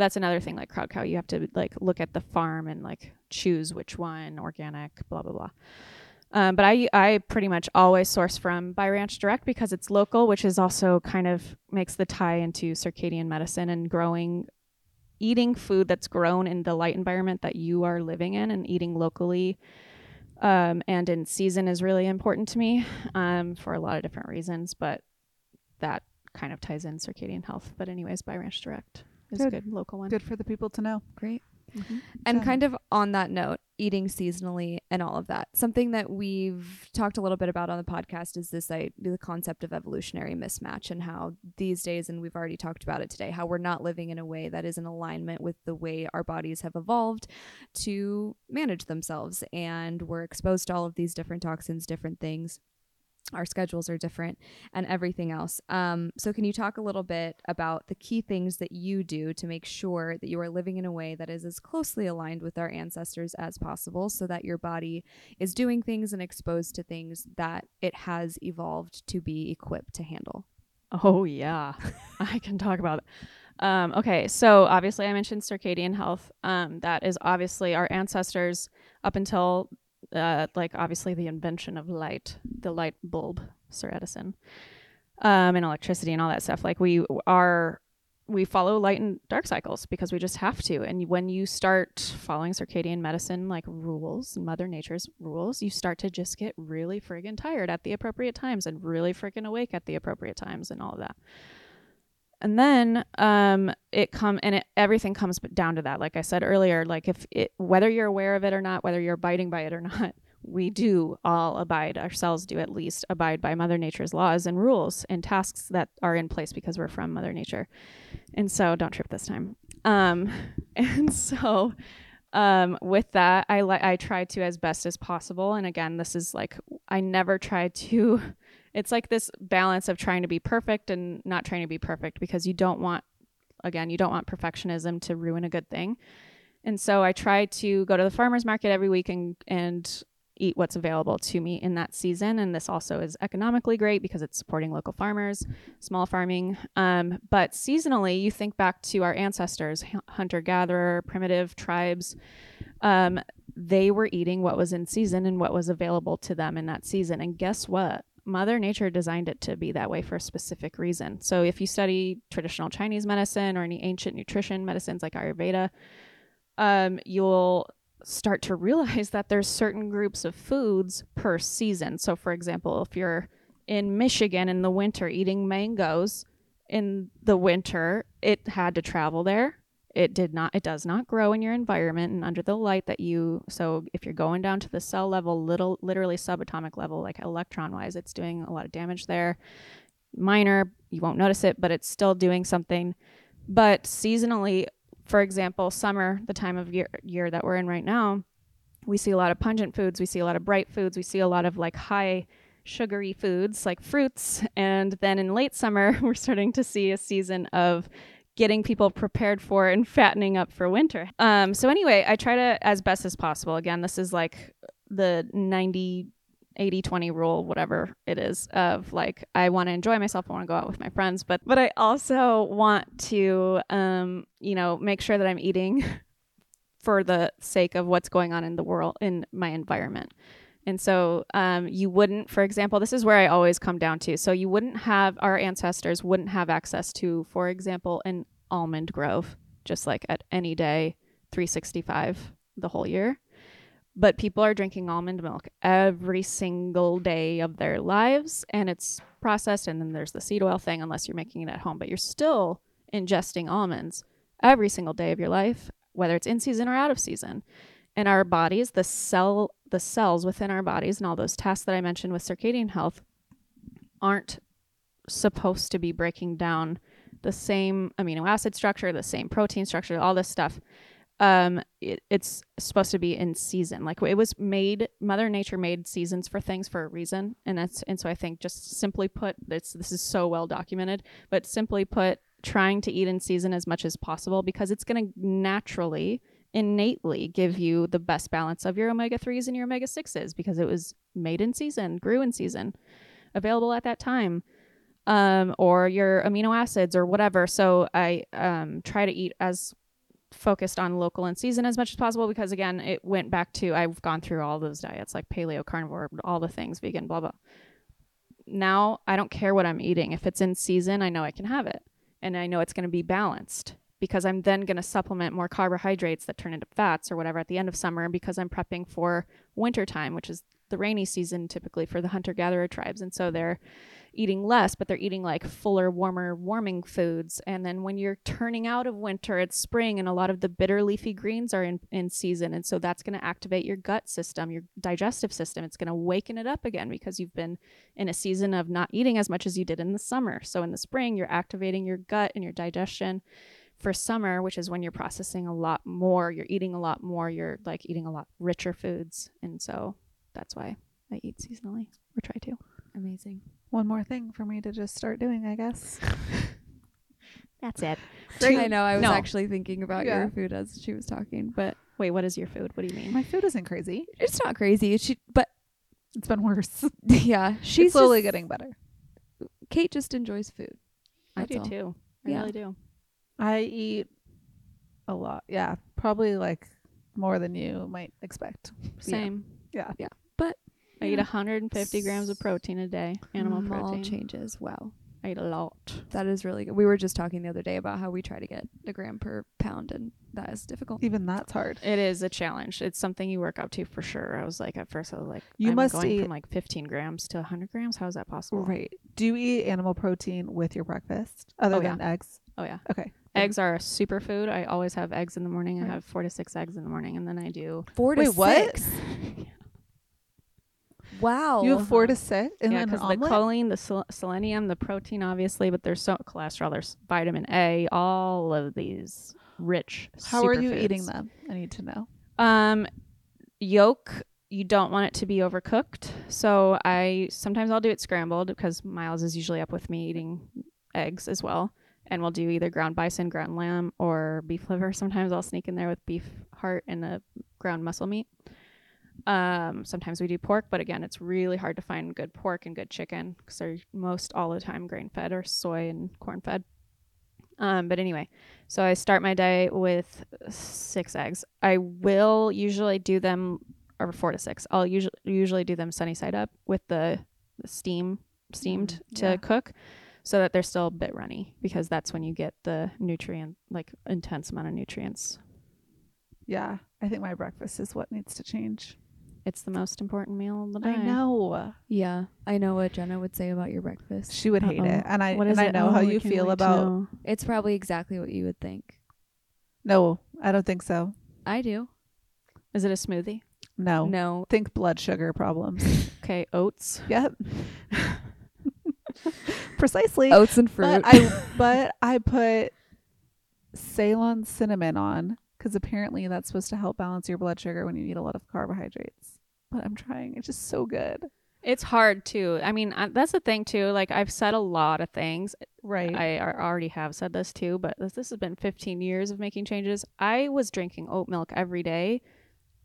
C: That's another thing, like Crowd Cow. You have to like look at the farm and like choose which one, organic, blah blah blah. Um, but I I pretty much always source from by Ranch Direct because it's local, which is also kind of makes the tie into circadian medicine and growing, eating food that's grown in the light environment that you are living in and eating locally. Um, and in season is really important to me um, for a lot of different reasons, but that kind of ties in circadian health. But anyways, by Ranch Direct a
B: Good.
C: good local one.
B: Good for the people to know.
A: Great.
C: Mhm.
A: And
B: Yeah.
A: kind of on that note, eating seasonally and all of that. Something that we've talked a little bit about on the podcast is this I, the concept of evolutionary mismatch and how these days and we've already talked about it today how we're not living in a way that is in alignment with the way our bodies have evolved to manage themselves and we're exposed to all of these different toxins, different things. Our schedules are different and everything else. Um, so, can you talk a little bit about the key things that you do to make sure that you are living in a way that is as closely aligned with our ancestors as possible so that your body is doing things and exposed to things that it has evolved to be equipped to handle?
C: Oh yeah, I can talk about it. Um, okay, so obviously I mentioned circadian health. Um, that is obviously our ancestors up until uh, like obviously the invention of light, the light bulb, Sir Edison, um, and electricity and all that stuff. Like we are. We follow light and dark cycles because we just have to. And when you start following circadian medicine like rules, Mother Nature's rules, you start to just get really friggin' tired at the appropriate times and really friggin' awake at the appropriate times and all of that and then um it come and it, everything comes down to that. Like i said earlier like if it whether you're aware of it or not whether you're abiding by it or not we do all abide ourselves do at least abide by mother nature's laws and rules and tasks that are in place because we're from mother nature. And so don't trip this time. Um and so um with that i i try to as best as possible. And again this is like i never try to it's like this balance of trying to be perfect and not trying to be perfect because you don't want again you don't want perfectionism to ruin a good thing. And so i try to go to the farmers market every week and and eat what's available to me in that season. And this also is economically great because it's supporting local farmers small farming. Um, but seasonally you think back to our ancestors hunter gatherer primitive tribes. Um, they were eating what was in season and what was available to them in that season. And guess what Mother Nature designed it to be that way for a specific reason. So if you study traditional Chinese medicine or any ancient nutrition medicines like Ayurveda, um, you'll start to realize that there's certain groups of foods per season. So for example, if you're in Michigan in the winter eating mangoes in the winter, it had to travel there. It did not it does not grow in your environment and under the light that you so if you're going down to the cell level little literally subatomic level like electron wise it's doing a lot of damage there. Minor, you won't notice it, but it's still doing something. But seasonally, for example, summer, the time of year year that we're in right now, we see a lot of pungent foods, we see a lot of bright foods, we see a lot of like high sugary foods like fruits. And then in late summer, we're starting to see a season of getting people prepared for and fattening up for winter. Um, so, anyway, I try to, as best as possible, again, this is like the 90 80 20 rule whatever it is of like i want to enjoy myself. I want to go out with my friends. But but i also want to um you know make sure that i'm eating for the sake of what's going on in the world in my environment and so um, you wouldn't, for example, this is where I always come down to. So you wouldn't have, our ancestors wouldn't have access to, for example, an almond grove, just like at any day, 365 the whole year. But people are drinking almond milk every single day of their lives, and it's processed. And then there's the seed oil thing, unless you're making it at home, but you're still ingesting almonds every single day of your life, whether it's in season or out of season. In our bodies, the cell the cells within our bodies and all those tasks that I mentioned with circadian health aren't supposed to be breaking down the same amino acid structure, the same protein structure, all this stuff. Um, it, it's supposed to be in season. Like it was made, Mother Nature made seasons for things for a reason, and that's and so I think just simply put, this this is so well documented. But simply put, trying to eat in season as much as possible because it's going to naturally innately give you the best balance of your omega 3s and your omega 6s because it was made in season, grew in season, available at that time. Um, or your amino acids or whatever. So I um, try to eat as focused on local and season as much as possible because again, it went back to I've gone through all those diets like paleo, carnivore, all the things, vegan, blah blah. Now I don't care what I'm eating. If it's in season, I know I can have it, and I know it's going to be balanced because I'm then going to supplement more carbohydrates that turn into fats or whatever at the end of summer because I'm prepping for wintertime, which is the rainy season typically for the hunter gatherer tribes. And so they're eating less, but they're eating like fuller, warmer, warming foods. And then when you're turning out of winter, it's spring, and a lot of the bitter leafy greens are in, in season. And so that's going to activate your gut system, your digestive system. It's going to waken it up again because you've been in a season of not eating as much as you did in the summer. So in the spring, you're activating your gut and your digestion for summer, which is when you're processing a lot more, you're eating a lot more, you're like eating a lot richer foods. And so that's why I eat seasonally or try to.
A: Amazing.
B: One more thing for me to just start doing, I guess.
C: That's it.
A: I know. I was
C: No.
A: actually thinking about
B: Yeah.
A: your food as she was talking, but
C: Wait, what is your food? What do you mean?
B: My food isn't crazy.
A: it's not crazy. She, but
B: It's been worse.
A: yeah,
B: She's
A: she's
B: slowly
A: just-
B: getting better.
A: Kate just enjoys food.
C: I do
A: all.
C: too. I
A: Yeah.
C: really do.
B: I eat a lot. Yeah, probably like more than you might expect. Same. Yeah.
C: Yeah.
B: Yeah.
C: I eat 150 grams of protein a day, animal mm,
A: Small
C: protein.
A: changes. Wow,
C: I eat a lot.
A: that is really good. We were just talking the other day about how we try to get a gram per pound, and that is difficult.
B: Even that's hard.
C: It is a challenge. It's something you work up to for sure. I was like, at first, I was like,
B: You
C: I'm
B: must
C: going
B: eat-
C: from like 15 grams to 100 grams. How is that possible?
B: Right. Do you eat animal protein with your breakfast other
C: Oh, yeah.
B: than eggs?
C: Oh yeah.
B: Okay.
C: Eggs are a superfood. I always have eggs in the morning. I have four to six eggs in the morning, and then I do.
A: Four to
B: Wait, what?
A: six. Wow.
B: You have four to six in
C: yeah,
B: an
C: because the
B: omelet?
C: choline, the sel- selenium, the protein, obviously, but there's so cholesterol. There's vitamin A. All of these rich.
B: How are you eating
C: superfoods.
B: them? I need to know.
C: Um, yolk. You don't want it to be overcooked, so I sometimes I'll do it scrambled because Miles is usually up with me eating eggs as well, and we'll do either ground bison, ground lamb, or beef liver. Sometimes I'll sneak in there with beef heart and a ground muscle meat. Um, sometimes we do pork, but again, it's really hard to find good pork and good chicken because they're most all the time grain fed or soy and corn fed. Um, but anyway, so I start my day with six eggs. I will usually do them, or four to six. I'll usually usually do them sunny side up with the, the steam steamed
B: Mm,
C: to
B: yeah.
C: cook, so that they're still a bit runny because that's when you get the nutrient like intense amount of nutrients
B: Yeah, I think my breakfast is what needs to change.
C: It's the most important meal of the day.
B: I know
A: Yeah, I know what Jenna would say about your breakfast.
B: she would hate
C: Uh-oh.
B: it, and I
C: What
B: and I know
C: Oh,
B: how you feel about.
A: It's probably exactly what you would think.
B: No, I don't think so.
A: I do.
C: Is it a smoothie?
B: No,
A: No.
B: think blood sugar problems.
C: Okay, oats.
B: yep, precisely.
A: Oats and fruit.
B: But I but I put Ceylon cinnamon on because apparently that's supposed to help balance your blood sugar when you eat a lot of carbohydrates. But I'm trying. It's just so good.
C: It's hard too. I mean, I, that's the thing too. Like I've said a lot of things.
B: Right.
C: I ar- already have said this too, but this, this has been 15 years of making changes. I was drinking oat milk every day.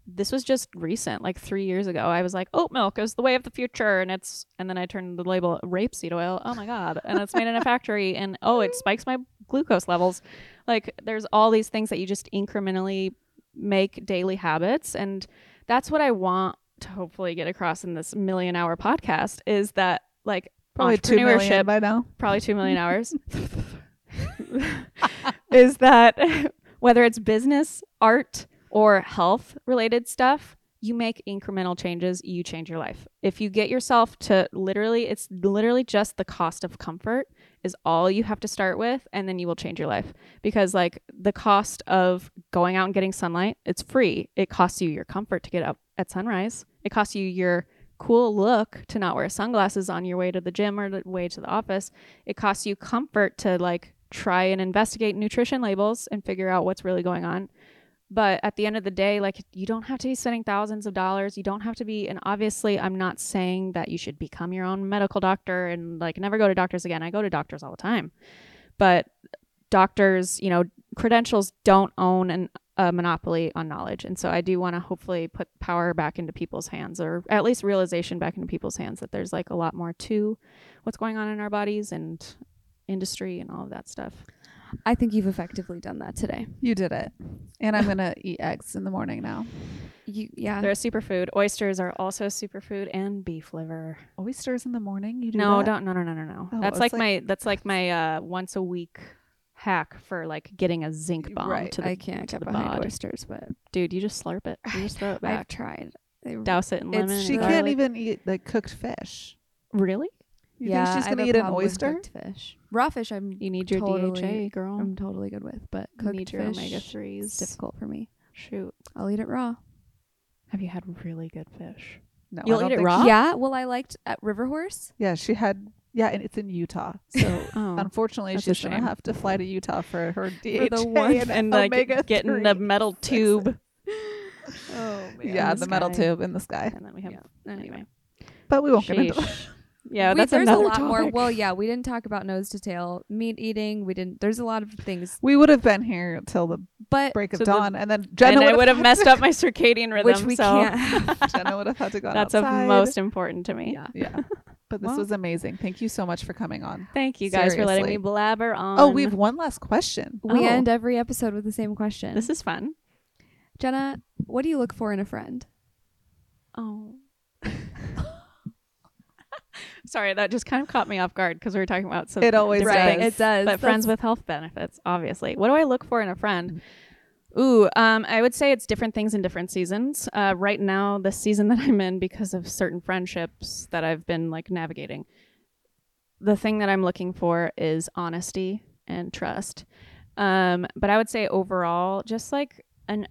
C: This was just recent, like three years ago. I was like, oat milk is the way of the future, and it's and then I turned the label rapeseed oil. Oh my god! And it's made in a factory, and oh, it spikes my glucose levels. Like there's all these things that you just incrementally make daily habits, and that's what I want to hopefully get across in this million hour podcast is that like
B: Probably two million by now.
C: probably 2 million hours is that whether it's business, art, or health related stuff, you make incremental changes, you change your life. If you get yourself to literally, it's literally just the cost of comfort is all you have to start with, and then you will change your life. Because, like, the cost of going out and getting sunlight, it's free. It costs you your comfort to get up at sunrise, it costs you your cool look to not wear sunglasses on your way to the gym or the way to the office. It costs you comfort to like try and investigate nutrition labels and figure out what's really going on. But at the end of the day, like you don't have to be spending thousands of dollars. You don't have to be, and obviously, I'm not saying that you should become your own medical doctor and like never go to doctors again. I go to doctors all the time. But doctors, you know, credentials don't own an, a monopoly on knowledge. And so I do want to hopefully put power back into people's hands or at least realization back into people's hands that there's like a lot more to what's going on in our bodies and industry and all of that stuff.
A: I think you've effectively done that today.
B: You did it. And I'm gonna eat eggs in the morning now.
A: You yeah.
C: They're a superfood. Oysters are also a superfood and beef liver.
B: Oysters in the morning. You do
C: No,
B: that?
C: don't no no no no no.
B: Oh,
C: that's like,
B: like-
C: my that's like my uh once a week hack for like getting a zinc bomb
B: Right.
C: to the
A: I can't get behind
C: bod.
A: oysters, but
C: dude, you just slurp it. You just throw it
A: I've tried. They
C: Douse it in
A: It's-
C: lemon.
B: She can't even eat like cooked fish.
C: really?
B: You
A: yeah,
B: think she's
A: I have
B: gonna
A: a
B: eat an
A: problem with
B: oyster?
A: cooked fish. Raw fish, I'm
C: You need your
A: Totally.
C: DHA, girl.
A: I'm totally good with, but cooked
C: need your
A: fish
C: omega threes.
A: difficult for me.
C: Shoot.
A: I'll eat it raw.
C: Have you had really good fish?
B: No, I
C: You'll
B: don't
C: eat it raw?
B: she-
A: Yeah, well, I liked at River Horse.
B: yeah, she had. Yeah, and it's in Utah. So
C: Oh.
B: unfortunately, she's gonna have to fly to Utah for her DHA
A: the one-
B: and,
C: and like
B: omega
C: get the metal tube.
A: Oh
B: man.
C: Yeah,
B: the
C: the
B: metal tube in the sky.
C: And then we have
A: Yeah.
C: anyway.
B: But we won't get into
C: Sheesh. Yeah,
A: We-
C: that's
A: there's
C: another
A: a lot more. Well, yeah, we didn't talk about nose to tail meat eating. We didn't. There's a lot of things,
B: We would have been here till the
A: but
B: break of
C: So the-
B: dawn, and then Jenna
C: and I
B: would
C: would have messed
B: to-
C: up my circadian rhythm.
A: which we
C: so
A: can't.
B: Jenna would have had to go
C: that's
B: outside.
C: of most important to me.
A: yeah.
B: Yeah, but this
A: Well-
B: was amazing. Thank you so much for coming on.
C: Thank you guys for letting me blabber on.
B: Oh, we have one last question.
A: We
C: Oh.
A: end every episode with the same question.
C: This is fun.
A: Jenna, what do you look for in a friend?
C: Oh. Sorry, that just kind of caught me off guard because we were talking about some
B: It always
C: different
B: does.
C: things.
A: It does.
C: but friends with health benefits, obviously. What do I look for in a friend? Ooh, um, I would say it's different things in different seasons. Uh, right now, the season that I'm in, because of certain friendships that I've been like navigating, the thing that I'm looking for is honesty and trust. Um, but I would say overall, just like an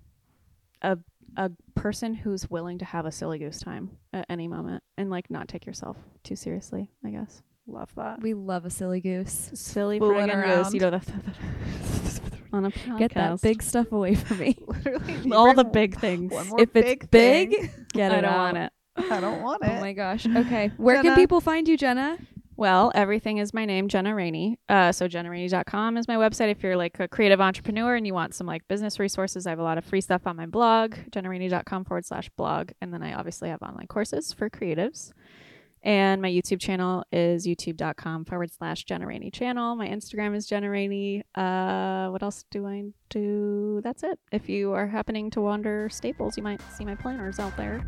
C: a a person who's willing to have a silly goose time at any moment and like not take yourself too seriously. I guess.
B: Love that.
A: We love a silly goose.
C: Silly
B: Fooling
C: friggin'
B: around.
C: goose. You know the on a podcast.
A: Get that big stuff away from me.
B: Literally,
C: all the big things.
B: One more
A: if it's
B: big,
A: big,
B: thing.
A: get it.
C: I don't
A: out.
C: want it.
B: I don't want oh it.
A: Oh my gosh. Okay. Where
B: Jenna?
A: can people find you, Jenna?
C: Well, everything is my name, Jenna Rainey. Uh, so jennarainey.com is my website. If you're like a creative entrepreneur and you want some like business resources, I have a lot of free stuff on my blog, jennarainey.com forward slash blog. And then I obviously have online courses for creatives. And my YouTube channel is youtube.com forward slash Jenna Rainey channel. My Instagram is Jenna Rainey. Uh, what else do I do? That's it. If you are happening to wander Staples, you might see my planners out there.